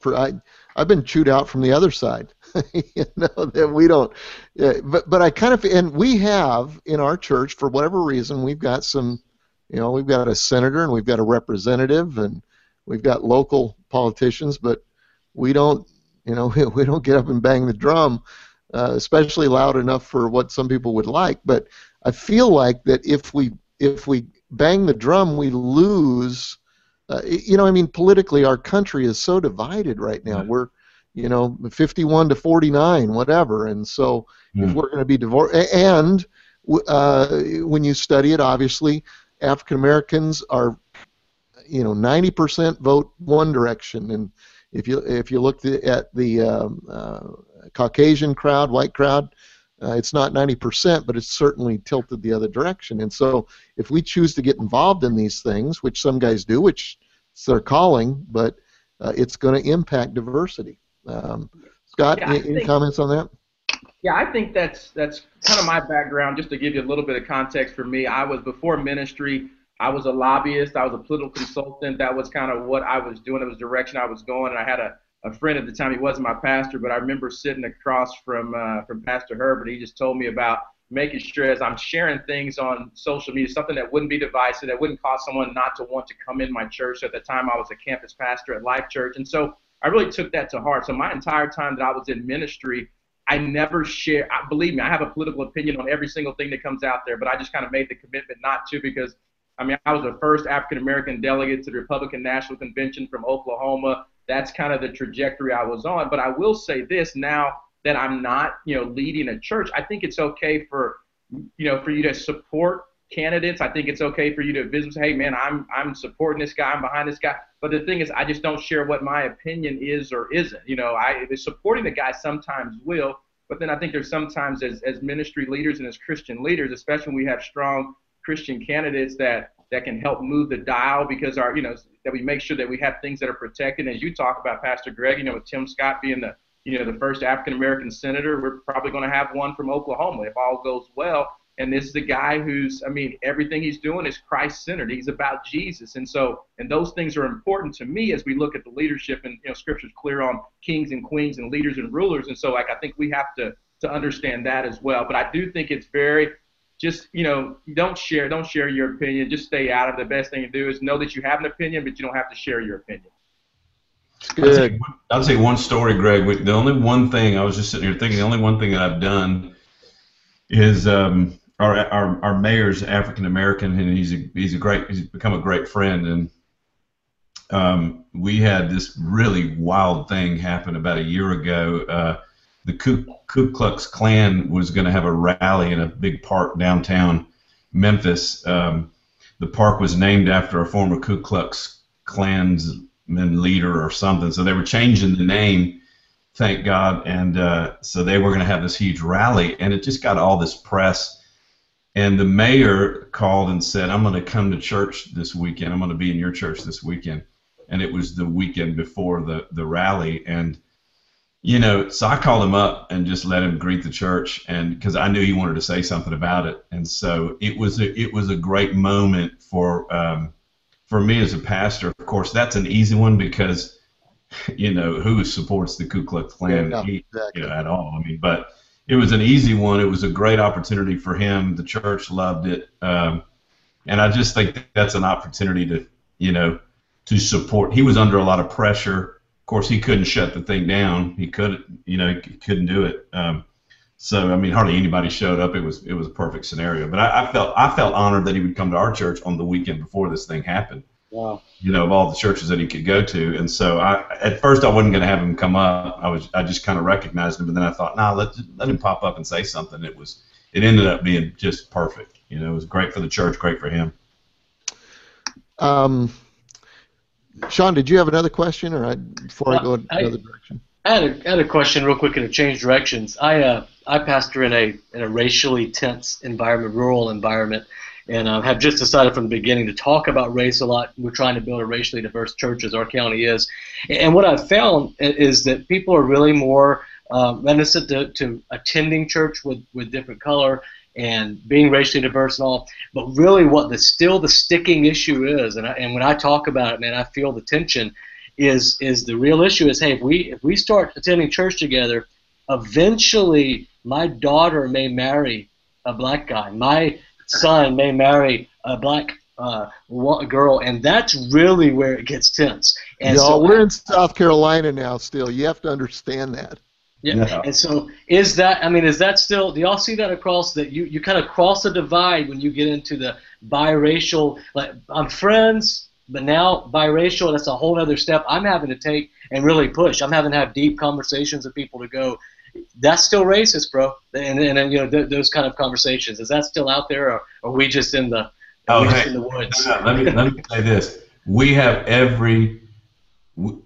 For, I I've been chewed out from the other side. you know that we don't. Yeah, but but I kind of and we have in our church for whatever reason we've got some. You know, we've got a senator and we've got a representative and we've got local politicians, but we don't. You know, we don't get up and bang the drum, uh, especially loud enough for what some people would like. But I feel like that if we if we bang the drum, we lose. Uh, you know, I mean, politically, our country is so divided right now. We're, you know, 51 to 49, whatever. And so, mm. if we're going to be divorced, and uh, when you study it, obviously, African Americans are, you know, 90% vote one direction, and if you if you look at the um, uh, Caucasian crowd, white crowd, uh, it's not 90%, but it's certainly tilted the other direction. And so, if we choose to get involved in these things, which some guys do, which it's their calling, but uh, it's going to impact diversity. Um, Scott, yeah, any, think, any comments on that? Yeah, I think that's that's kind of my background. Just to give you a little bit of context for me, I was before ministry. I was a lobbyist. I was a political consultant. That was kind of what I was doing. It was direction I was going, and I had a a friend at the time. He wasn't my pastor, but I remember sitting across from uh, from Pastor Herbert. He just told me about making sure as I'm sharing things on social media, something that wouldn't be divisive, that wouldn't cause someone not to want to come in my church. So at the time, I was a campus pastor at Life Church, and so I really took that to heart. So my entire time that I was in ministry, I never share. Believe me, I have a political opinion on every single thing that comes out there, but I just kind of made the commitment not to because. I mean, I was the first African American delegate to the Republican National Convention from Oklahoma that's kind of the trajectory I was on. But I will say this now that I'm not, you know, leading a church, I think it's okay for, you know, for you to support candidates. I think it's okay for you to visit. Hey, man, I'm I'm supporting this guy. I'm behind this guy. But the thing is, I just don't share what my opinion is or isn't. You know, I supporting the guy sometimes will, but then I think there's sometimes as as ministry leaders and as Christian leaders, especially when we have strong Christian candidates that that can help move the dial because our, you know, that we make sure that we have things that are protected. As you talk about, Pastor Greg, you know, with Tim Scott being the, you know, the first African American senator, we're probably going to have one from Oklahoma if all goes well. And this is a guy who's, I mean, everything he's doing is Christ centered. He's about Jesus. And so, and those things are important to me as we look at the leadership and, you know, scripture's clear on kings and queens and leaders and rulers. And so, like, I think we have to, to understand that as well. But I do think it's very just you know don't share don't share your opinion just stay out of it. the best thing to do is know that you have an opinion but you don't have to share your opinion Good. I'll say one story, Greg. The only one thing I was just sitting here thinking, the only one thing that I've done is um, our, our our mayor's African American, and he's a he's a great he's become a great friend, and um, we had this really wild thing happen about a year ago. Uh, the Ku, Ku Klux Klan was going to have a rally in a big park downtown Memphis. Um, the park was named after a former Ku Klux Klansman leader or something. So they were changing the name, thank God. And uh, so they were going to have this huge rally, and it just got all this press. And the mayor called and said, I'm going to come to church this weekend. I'm going to be in your church this weekend. And it was the weekend before the, the rally. And you know, so I called him up and just let him greet the church, and because I knew he wanted to say something about it, and so it was a, it was a great moment for um, for me as a pastor. Of course, that's an easy one because you know who supports the Ku Klux Klan Yeah, he- exactly. you know, at all. I mean, but it was an easy one. It was a great opportunity for him. The church loved it, um, and I just think that's an opportunity to you know to support. He was under a lot of pressure. Of course, he couldn't shut the thing down. He couldn't, you know, he couldn't do it. Um, so I mean, hardly anybody showed up. It was it was a perfect scenario. But I, I felt I felt honored that he would come to our church on the weekend before this thing happened. Wow. You know, of all the churches that he could go to, and so I at first I wasn't going to have him come up. I was I just kind of recognized him, and then I thought, nah, let let him pop up and say something. It was it ended up being just perfect. You know, it was great for the church, great for him. Um, Sean, did you have another question, or I, before I Uh, go in I- another direction? I had a, I had a question real quick and to change directions. I uh, I pastor in a in a racially tense environment, rural environment, and uh, have just decided from the beginning to talk about race a lot. We're trying to build a racially diverse church as our county is, and what I've found is that people are really more uh, reticent to, to attending church with with different color and being racially diverse and all. But really, what the still the sticking issue is, and I, and when I talk about it, man, I feel the tension is is the real issue is hey if we if we start attending church together eventually my daughter may marry a black guy my son may marry a black uh, girl and that's really where it gets tense and Y'all, so we're in South Carolina now. Still, you have to understand that. yeah. Yeah. And so is that I mean is that still do y'all see that across that you, you kind of cross a divide when you get into the biracial like I'm friends but now biracial that's a whole other step I'm having to take and really push. I'm having to have deep conversations with people to go that's still racist, bro. And and, and you know th- those kind of conversations is that still out there or are we just in the Oh, we just in the woods? No, no, let me let me say this: we have every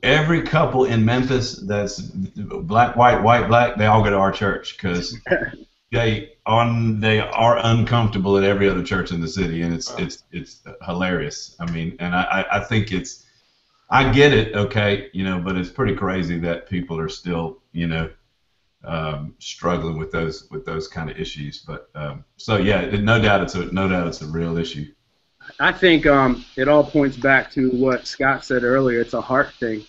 every couple in Memphis that's black, white, white, black. They all go to our church because they on they are uncomfortable at every other church in the city, and it's it's it's hilarious. I mean, and I I think it's I get it, okay, you know, but it's pretty crazy that people are still you know um, struggling with those with those kind of issues. But um, so yeah, no doubt it's a no doubt it's a real issue. I think um, it all points back to what Scott said earlier. It's a heart thing,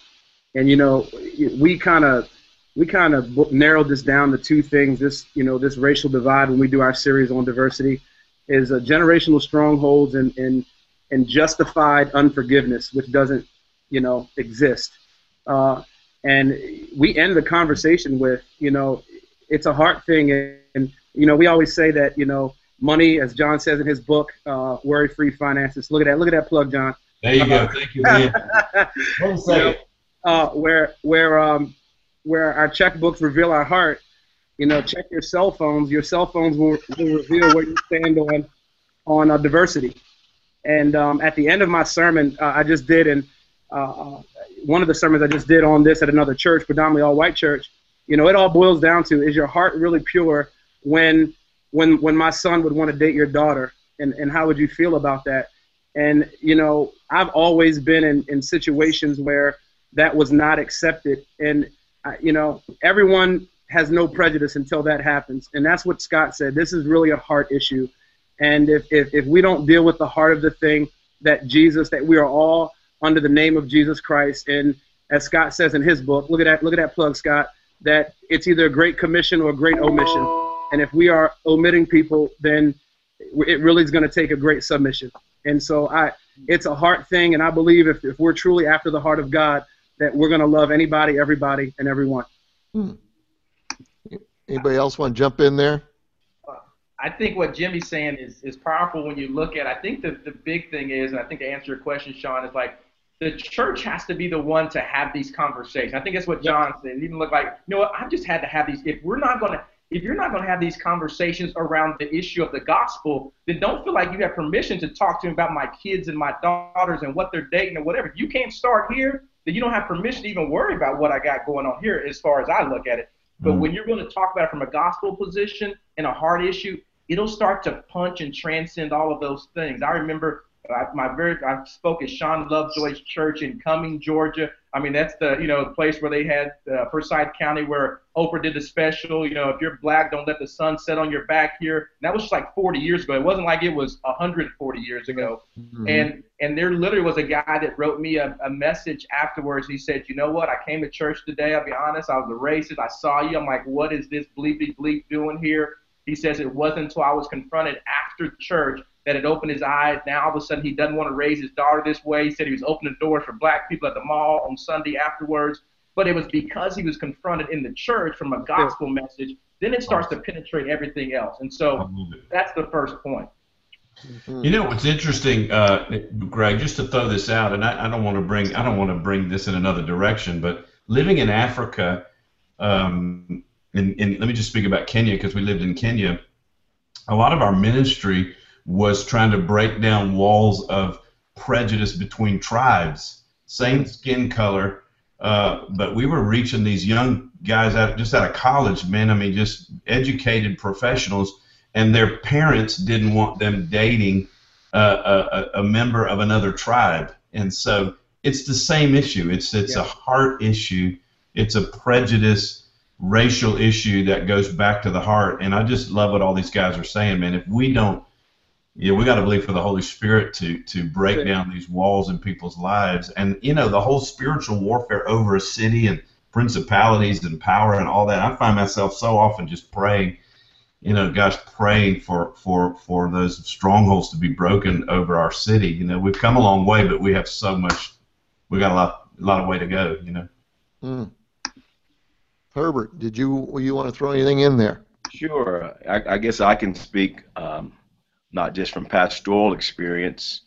and you know, we kind of we kind of narrowed this down to two things. This you know, this racial divide when we do our series on diversity is a generational strongholds and and and justified unforgiveness, which doesn't you know exist. Uh, and we end the conversation with you know, it's a heart thing, and, and you know, we always say that you know money, as John says in his book, uh, Worry Free Finances. Look at that. Look at that plug, John. There you go. Thank you, man. One You know, second. uh, where where um, where our checkbooks reveal our heart. You know, check your cell phones. Your cell phones will, will reveal where you stand on on uh, diversity. And um, at the end of my sermon, uh, I just did, and uh, uh, one of the sermons I just did on this at another church, predominantly all white church. You know, it all boils down to: is your heart really pure when when when my son would want to date your daughter, and and how would you feel about that? And you know, I've always been in, in situations where that was not accepted, and I- you know, everyone has no prejudice until that happens, and that's what Scott said. This is really a heart issue, and if if, if we don't deal with the heart of the thing, that Jesus, that we are all under the name of Jesus Christ, and as Scott says in his book, look at that, look at that plug, Scott. That it's either a great commission or a great omission, and if we are omitting people, then it really is going to take a great submission. And so I, it's a heart thing, and I believe if, if we're truly after the heart of God, that we're going to love anybody, everybody, and everyone. Hmm. Anybody else want to jump in there? I think what Jimmy's saying is, is powerful when you look at. I think the the big thing is, and I think to answer your question, Sean, is like the church has to be the one to have these conversations. I think that's what John said. It even look like, you know what? I've just had to have these. If we're not going to, if you're not going to have these conversations around the issue of the gospel, then don't feel like you have permission to talk to me about my kids and my daughters and what they're dating or whatever. If you can't start here, then you don't have permission to even worry about what I got going on here as far as I look at it. But mm when you're going to talk about it from a gospel position and a hard issue, it'll start to punch and transcend all of those things. I remember I, my very I spoke at Shawn Lovejoy's church in Cumming, Georgia. I mean that's the you know place where they had uh, Forsyth County where Oprah did the special. You know if you're black, don't let the sun set on your back here. And that was just like 40 years ago. It wasn't like it was 140 years ago. Mm-hmm. And and there literally was a guy that wrote me a, a message afterwards. He said, you know what? I came to church today. I'll be honest. I was a racist. I saw you. I'm like, what is this bleepy bleep doing here? He says it wasn't until I was confronted after church that had opened his eyes. Now all of a sudden he doesn't want to raise his daughter this way. He said he was opening doors for black people at the mall on Sunday afterwards. But it was because he was confronted in the church from a gospel message. Then it starts to penetrate everything else. And so that's the first point. You know what's interesting, uh, Greg? Just to throw this out, and I, I don't want to bring I don't want to bring this in another direction, but living in Africa, um, and, and let me just speak about Kenya because we lived in Kenya. A lot of our ministry was trying to break down walls of prejudice between tribes, same skin color, uh, but we were reaching these young guys out just out of college, man. I mean, just educated professionals, and their parents didn't want them dating uh, a, a, member of another tribe, and so it's the same issue. It's it's yeah. a heart issue. It's a prejudice racial issue that goes back to the heart. And I just love what all these guys are saying, man. If we don't yeah, we got to believe for the Holy Spirit to to break down these walls in people's lives, and you know the whole spiritual warfare over a city and principalities and power and all that. I find myself so often just praying, you know, gosh, praying for for for those strongholds to be broken over our city. You know, we've come a long way, but we have so much. We got a lot a lot of way to go. You know. Mm. Herbert, did you you want to throw anything in there? Sure. I, I guess I can speak. Um, not just from pastoral experience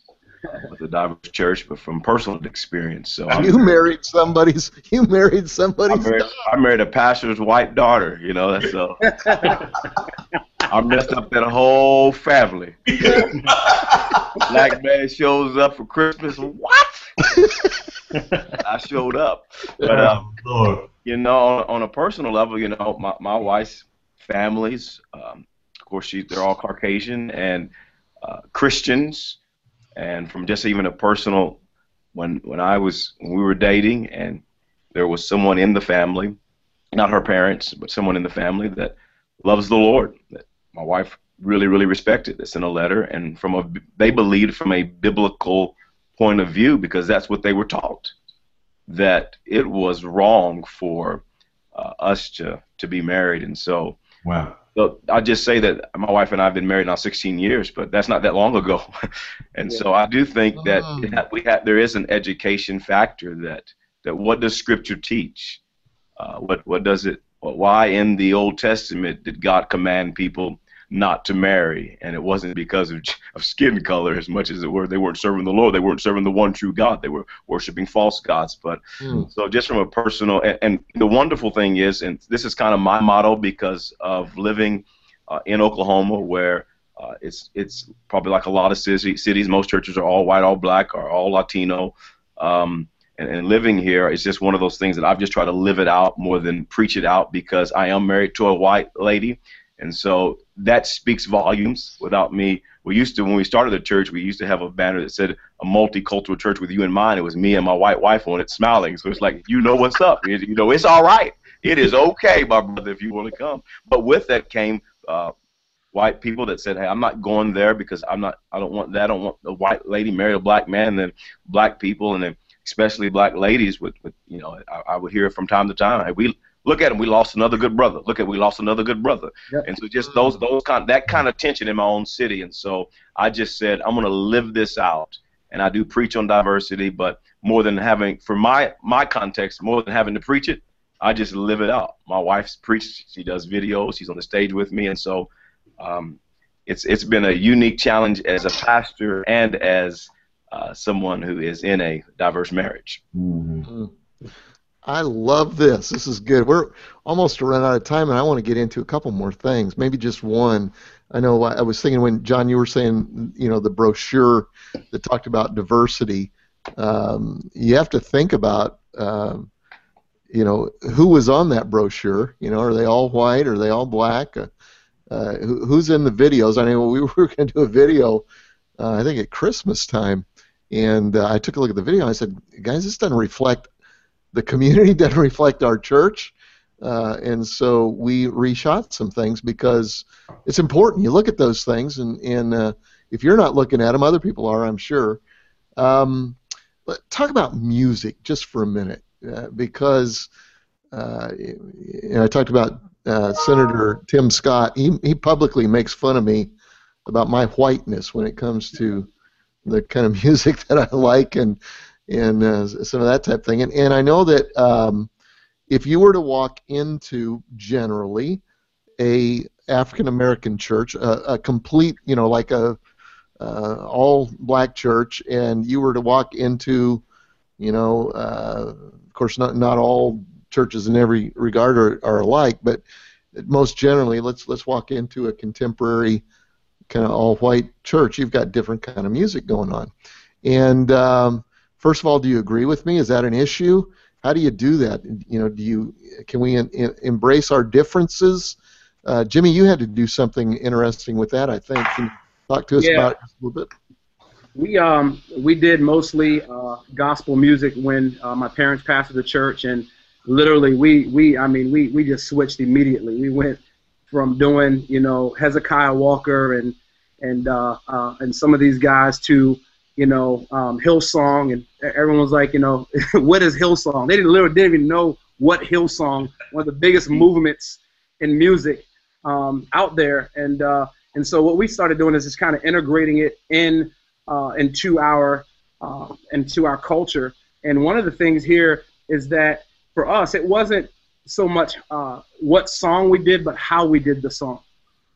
with the diverse church, but from personal experience. So I'm, you married somebody's. You married somebody's. I married, I married a pastor's white daughter. You know, that's so I messed up that whole family. Black man shows up for Christmas. What? I showed up, but um, you know, on, on, a personal level, you know, my my wife's families. Um, of course, she, they're all Caucasian and uh, Christians. And from just even a personal, when when I was when we were dating, and there was someone in the family, not her parents, but someone in the family that loves the Lord. That my wife really, really respected. They in a letter, and from a they believed from a biblical point of view because that's what they were taught that it was wrong for uh, us to to be married, and so wow. So I'll just say that my wife and I have been married now 16 years, but that's not that long ago, and yeah. so I do think that oh. we have there is an education factor that that what does Scripture teach? Uh, what what does it? Why in the Old Testament did God command people not to marry, and it wasn't because of, of skin color as much as it were they weren't serving the Lord, they weren't serving the one true God, they were worshiping false gods. But mm. so just from a personal, and, and, the wonderful thing is, and this is kind of my motto because of living uh, in Oklahoma, where uh, it's it's probably like a lot of city, cities. Most churches are all white, all black, or all Latino. Um, and, and living here is just one of those things that I've just tried to live it out more than preach it out because I am married to a white lady, and so that speaks volumes without me. We used to, when we started the church, we used to have a banner that said a multicultural church with you in mind. It was me and my white wife on it smiling. So it's like, you know what's up. You know, it's all right. It is okay, my brother, if you want to come. But with that came uh, white people that said, hey, I'm not going there because I'm not, I don't want that. I don't want a white lady marry a black man. And then black people, and then especially black ladies with, with you know, I, I would hear from time to time, hey, we, look at him. We lost another good brother. Look at we lost another good brother. Yep. And so just those those kind that kind of tension in my own city. And so I just said I'm going to live this out. And I do preach on diversity, but more than having for my my context, more than having to preach it, I just live it out. My wife's preached. She does videos. She's on the stage with me, and so um, it's it's been a unique challenge as a pastor and as uh, someone who is in a diverse marriage. Mm-hmm. I love this. This is good. We're almost to run out of time, and I want to get into a couple more things. Maybe just one. I know I was thinking when John, you were saying, you know, the brochure that talked about diversity. Um, you have to think about, um, you know, who was on that brochure. You know, are they all white? Are they all black? Uh, uh, who, who's in the videos? I mean, we were going to do a video, uh, I think at Christmas time, and uh, I took a look at the video. I said, guys, this doesn't reflect the community, doesn't reflect our church. Uh, and so we reshot some things because it's important. You look at those things, and, and uh, if you're not looking at them, other people are, I'm sure. Um, but talk about music just for a minute, uh, because uh, know, I talked about uh, Senator Tim Scott. He, he publicly makes fun of me about my whiteness when it comes to the kind of music that I like and and uh, some of that type of thing. And, and I know that um, if you were to walk into generally a African American church, a, a, complete, you know, like a uh, all black church, and you were to walk into, you know, uh, of course, not not all churches in every regard are, are alike, but most generally, let's let's walk into a contemporary kind of all white church. You've got different kind of music going on, and um, first of all, do you agree with me? Is that an issue? How do you do that? You know, do you can we in, in, embrace our differences? Uh, Jimmy, you had to do something interesting with that. I think. Can you talk to us yeah. about it a little bit? We um we did mostly uh, gospel music when uh, my parents pastored the church, and literally we we I mean we we just switched immediately. We went from doing you know Hezekiah Walker and and uh, uh, and some of these guys to you know, um, Hillsong, and everyone was like, you know, what is Hillsong? They didn't literally didn't even know what Hillsong, one of the biggest movements in music um, out there, and uh, and so what we started doing is just kind of integrating it in uh, into our uh, into our culture. And one of the things here is that for us, it wasn't so much uh, what song we did, but how we did the song.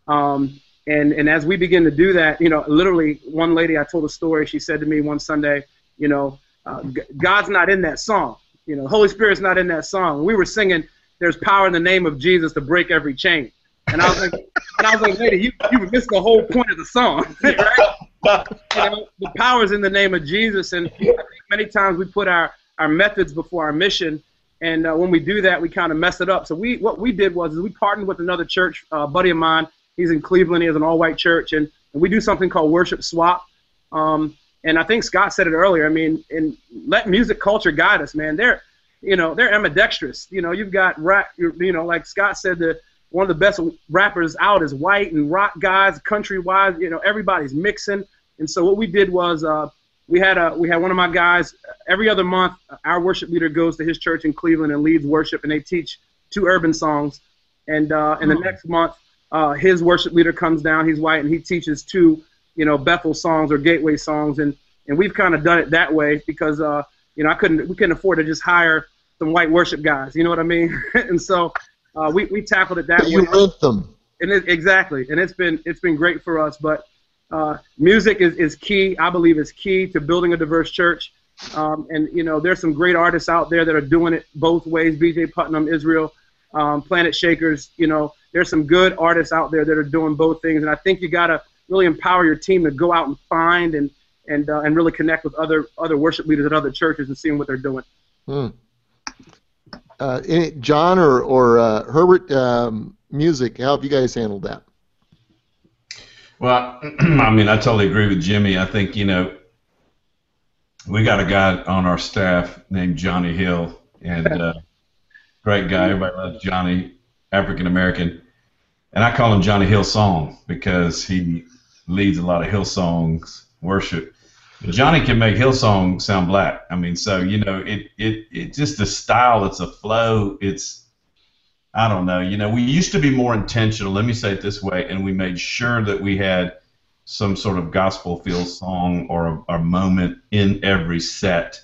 Um, and and as we begin to do that, you know, literally, one lady I told a story. She said to me one Sunday, you know, uh, God's not in that song. You know, Holy Spirit's not in that song. We were singing, "There's power in the name of Jesus to break every chain." And I was like, and I was like, lady, you you missed the whole point of the song, right? you know, the power's in the name of Jesus, and many times we put our our methods before our mission, and uh, when we do that, we kind of mess it up. So we what we did was we partnered with another church, uh, buddy of mine He's in Cleveland. He has an all-white church, and, and we do something called worship swap. Um, and I think Scott said it earlier. I mean, and let music culture guide us, man. They're, you know, they're ambidextrous. You know, you've got rap. You know, like Scott said, the one of the best rappers out is white and rock guys, country wise. You know, everybody's mixing. And so what we did was uh, we had a we had one of my guys every other month. Our worship leader goes to his church in Cleveland and leads worship, and they teach two urban songs. And uh, and the hmm. next month uh, his worship leader comes down. He's white, and he teaches two, you know, Bethel songs or Gateway songs, and and we've kind of done it that way because uh, you know I couldn't we couldn't afford to just hire some white worship guys. You know what I mean? and so uh, we we tackled it that but way. You live them. And it, exactly, and it's been it's been great for us. But uh, music is, is key. I believe is key to building a diverse church. Um, and you know, there's some great artists out there that are doing it both ways. B.J. Putnam, Israel, um, Planetshakers. You know, there's some good artists out there that are doing both things, and I think you got to really empower your team to go out and find and and uh, and really connect with other other worship leaders at other churches and seeing what they're doing. Hmm. Uh, any, John or or uh, Herbert, um, music. How have you guys handled that? Well, I mean, I totally agree with Jimmy. I think you know we got a guy on our staff named Johnny Hill, and uh, great guy. Everybody loves Johnny. African American, and I call him Johnny Hill Song because he leads a lot of Hillsongs worship. Johnny can make Hillsong sound black. I mean, so you know, it it it just a style. It's a flow. It's I don't know. You know, we used to be more intentional. Let me say it this way, and we made sure that we had some sort of gospel feel song or a, a moment in every set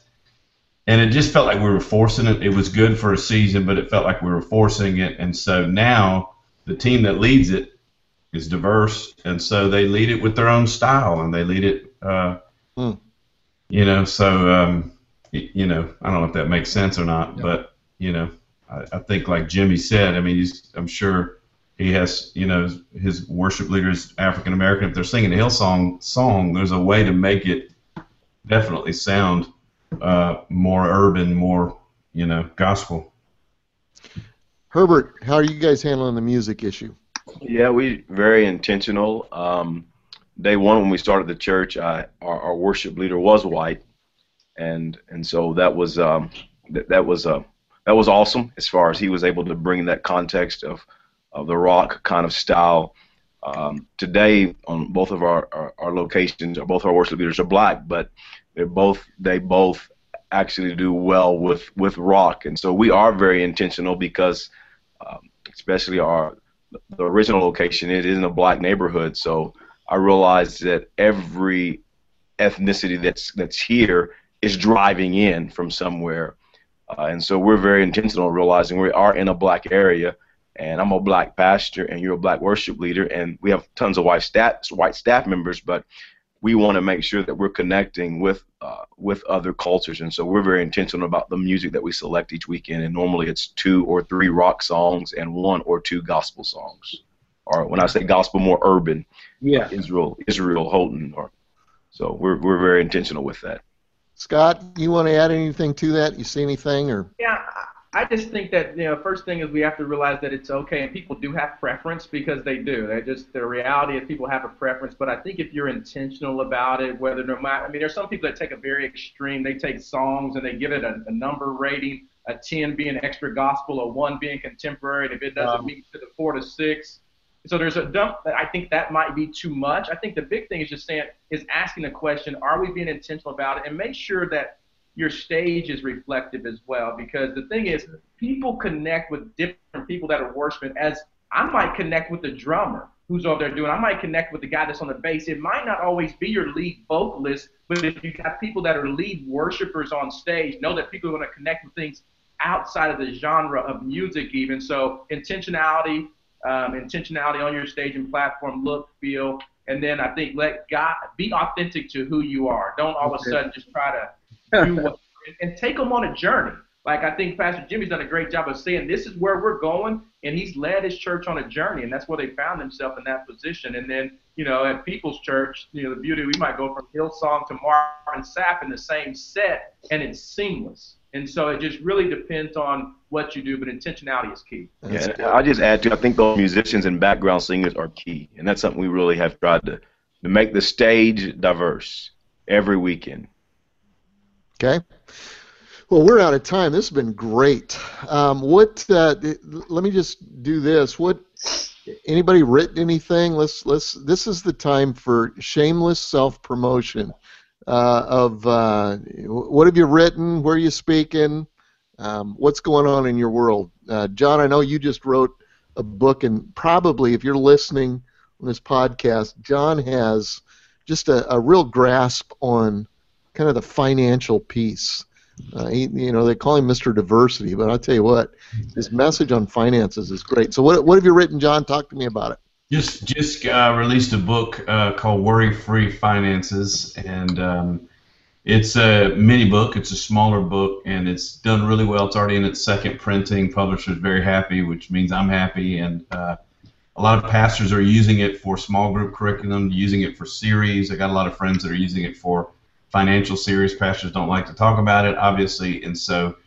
and it just felt like we were forcing it. It was good for a season, but it felt like we were forcing it. And so now the team that leads it is diverse, and so they lead it with their own style, and they lead it, uh, hmm. you know. So um, you know, I don't know if that makes sense or not, but you know, I, I think like Jimmy said, I mean, he's, I'm sure he has, you know, his worship leaders African American. If they're singing a Hillsong song, there's a way to make it definitely sound uh, more urban, more, you know, gospel. Herbert, how are you guys handling the music issue? Yeah, we very intentional. Um, day one when we started the church, I, our, our worship leader was white, and and so that was um, that, was uh, that was awesome as far as he was able to bring that context of of the rock kind of style. Um, today, on both of our, our, our locations, both our worship leaders are black, but they're both they both actually do well with with rock, and so we are very intentional because, um, especially our the original location, it is in a black neighborhood, so I realized that every ethnicity that's that's here is driving in from somewhere, uh, and so we're very intentional on realizing we are in a black area, and I'm a black pastor, and you're a black worship leader, and we have tons of white staff white staff members, but we want to make sure that we're connecting with uh, with other cultures, and so we're very intentional about the music that we select each weekend. And normally it's two or three rock songs and one or two gospel songs, or when I say gospel, more urban. Yeah. Israel, Israel Houghton, or so we're we're very intentional with that. Scott, you want to add anything to that? You see anything or? Yeah, I just think that you know, first thing is we have to realize that it's okay, and people do have preference because they do. They just the reality is people have a preference. But I think if you're intentional about it, whether no matter, I mean, there's some people that take a very extreme. They take songs and they give it a, a number rating, a 10 being extra gospel, a one being contemporary, and if it doesn't um, meet to the four to six. So there's a dump. That I think that might be too much. I think the big thing is just saying is asking the question: Are we being intentional about it? And make sure that your stage is reflective as well. Because the thing is, people connect with different people that are worshiping. As I might connect with the drummer who's over there doing. I might connect with the guy that's on the bass. It might not always be your lead vocalist, but if you have people that are lead worshipers on stage, know that people are going to connect with things outside of the genre of music even. So intentionality, um, intentionality on your stage and platform, look, feel, and then I think let God be authentic to who you are. Don't all of a sudden just try to and take them on a journey. Like I think Pastor Jimmy's done a great job of saying this is where we're going, and he's led his church on a journey, and that's where they found themselves in that position. And then, you know, at People's Church, you know, the beauty we might go from Hillsong to Marvin Sapp in the same set, and it's seamless. And so it just really depends on what you do, but intentionality is key. Yeah, I just add to I think those musicians and background singers are key, and that's something we really have tried to to make the stage diverse every weekend. Okay. Well, we're out of time. This has been great. Um, what? Uh, let me just do this. What? Anybody written anything? Let's let's. This is the time for shameless self promotion uh, of uh, what have you written, where are you speaking, um, what's going on in your world. Uh, John, I know you just wrote a book, and probably if you're listening on this podcast, John has just a, a real grasp on kind of the financial piece. Uh, he, you know, they call him Mr. Diversity, but I'll tell you what, his message on finances is great. So, what, what have you written, John? Talk to me about it. Just just uh, released a book uh, called Worry Free Finances, and um, it's a mini book. It's a smaller book, and it's done really well. It's already in its second printing. Publisher's very happy, which means I'm happy, and uh, a lot of pastors are using it for small group curriculum, using it for series. I got a lot of friends that are using it for financial series. Pastors don't like to talk about it, obviously, and so.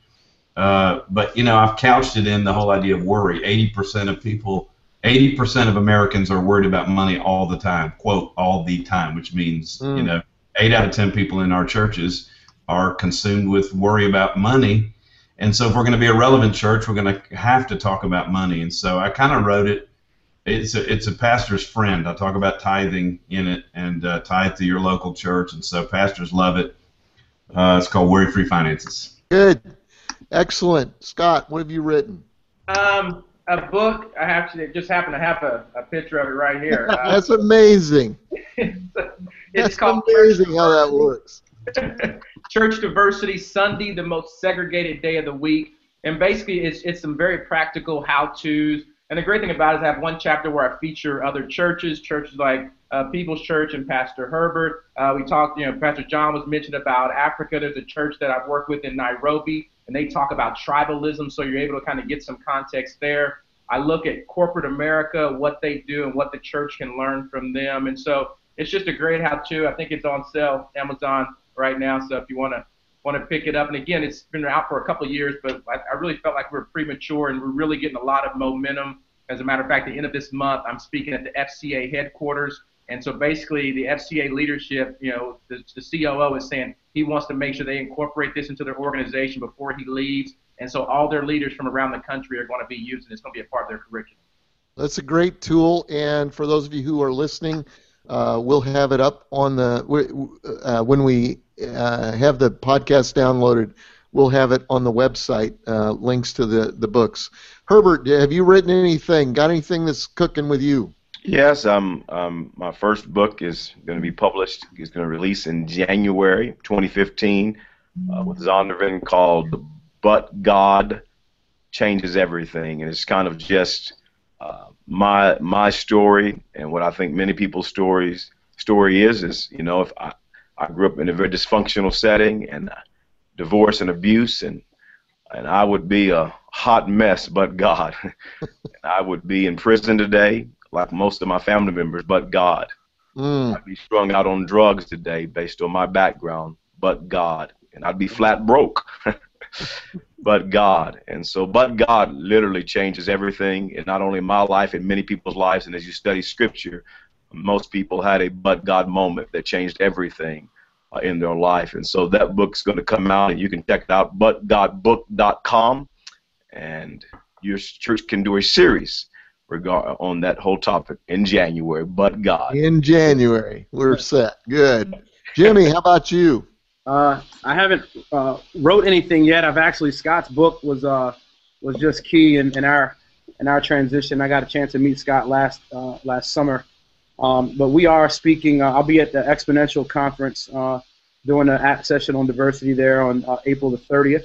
Uh, but you know, I've couched it in the whole idea of worry. 80% of people 80% of Americans are worried about money all the time, quote, all the time, which means, mm. you know, 8 out of 10 people in our churches are consumed with worry about money. And so if we're going to be a relevant church, we're going to have to talk about money. And so I kind of wrote it. It's a, it's a pastor's friend. I talk about tithing in it and uh, tithe to your local church. And so pastors love it. Uh, it's called Worry Free Finances. Good. Excellent. Scott, what have you written? Um, a book. I actually just happen to have a, a picture of it right here. That's amazing. it's, That's called amazing how that works. Church Diversity Sunday, the most segregated day of the week, and basically it's it's some very practical how-tos. And the great thing about it is I have one chapter where I feature other churches, churches like uh, People's Church and Pastor Herbert. Uh, we talked, you know, Pastor John was mentioned about Africa. There's a church that I've worked with in Nairobi and they talk about tribalism, so you're able to kind of get some context there. I look at corporate America, what they do, and what the church can learn from them. And so it's just a great how-to. I think it's on sale Amazon right now. So if you want to want to pick it up, and again, it's been out for a couple of years, but I, I really felt like we are premature, and we're really getting a lot of momentum. As a matter of fact, the end of this month, I'm speaking at the FCA headquarters. And so basically, the FCA leadership, you know, the, the COO is saying he wants to make sure they incorporate this into their organization before he leaves. And so all their leaders from around the country are going to be using it. It's going to be a part of their curriculum. That's a great tool. And for those of you who are listening, uh, we'll have it up on the uh, when we uh, have the podcast downloaded. We'll have it on the website. Uh, links to the the books. Herbert, have you written anything? Got anything that's cooking with you? Yes, um, um, my first book is going to be published. It's going to release in January 2015 uh, with Zondervan called but God changes everything, and it's kind of just uh, my my story and what I think many people's stories story is is you know if I I grew up in a very dysfunctional setting and uh, divorce and abuse and and I would be a hot mess, but God. I would be in prison today, like most of my family members, but God. Mm. I'd be strung out on drugs today based on my background, but God. And I'd be flat broke. but God. And so, but God literally changes everything, and not only in my life, in many people's lives. And as you study Scripture, most people had a but God moment that changed everything uh, in their life. And so that book's going to come out, and you can check it out, butgodbook.com, and your church can do a series regard on that whole topic in January. But God. In January, we're set. Good. Jimmy, how about you? Uh, I haven't uh, wrote anything yet. I've actually Scott's book was uh, was just key in, in our in our transition. I got a chance to meet Scott last uh, last summer, um, but we are speaking. Uh, I'll be at the Exponential conference uh, doing app session on diversity there on April the 30th,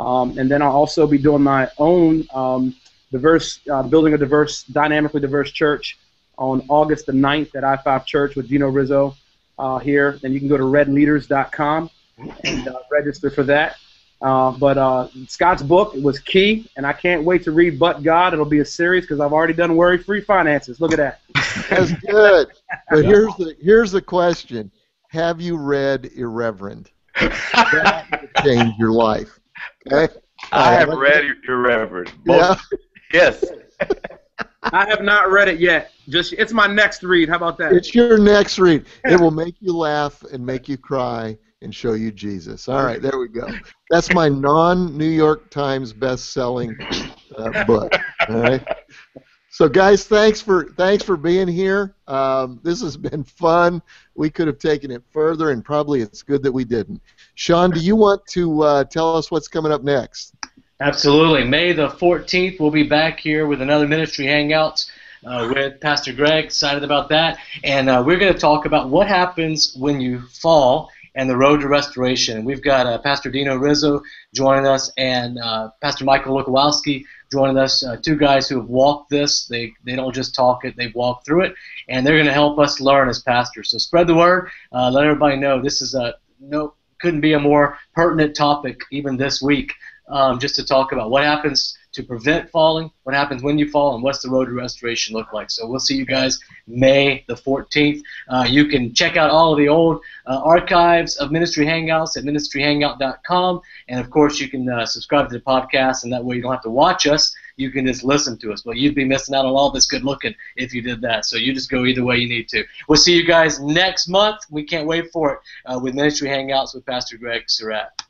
um, and then I'll also be doing my own um, diverse building a diverse, dynamically diverse church on August the 9th at I5 Church with Dino Rizzo uh, here. Then you can go to redleaders.com and uh, register for that. Uh, but uh, Scott's book was key, and I can't wait to read But God. It'll be a series because I've already done worry-free finances. Look at that. That's good. But here's the here's the question: Have you read Irreverent? that change your life. Okay. I have read Irreverent. Both, yeah. Yes. I have not read it yet. Just it's my next read. How about that? It's your next read. It will make you laugh and make you cry and show you Jesus. All right, there we go. That's my non-New York Times best-selling uh, book. All right. So, guys, thanks for thanks for being here. Um, this has been fun. We could have taken it further, and probably it's good that we didn't. Sean, do you want to uh, tell us what's coming up next? Absolutely. May the 14th, we'll be back here with another ministry hangouts uh, with Pastor Greg. Excited about that. And uh, we're going to talk about what happens when you fall and the road to restoration. We've got uh, Pastor Dino Rizzo joining us and uh, Pastor Michael Lukowski joining us. Uh, two guys who have walked this. They they don't just talk it; they've walked through it, and they're going to help us learn as pastors. So spread the word. Uh, let everybody know this is a no couldn't be a more pertinent topic even this week um, just to talk about what happens to prevent falling, what happens when you fall, and what's the road to restoration look like. So we'll see you guys May the 14th. Uh, you can check out all of the old uh, archives of Ministry Hangouts at ministryhangout.com, and of course you can uh, subscribe to the podcast, and that way you don't have to watch us. You can just listen to us. But you'd be missing out on all this good looking if you did that. So you just go either way you need to. We'll see you guys next month. We can't wait for it uh, with Ministry Hangouts with Pastor Greg Surratt.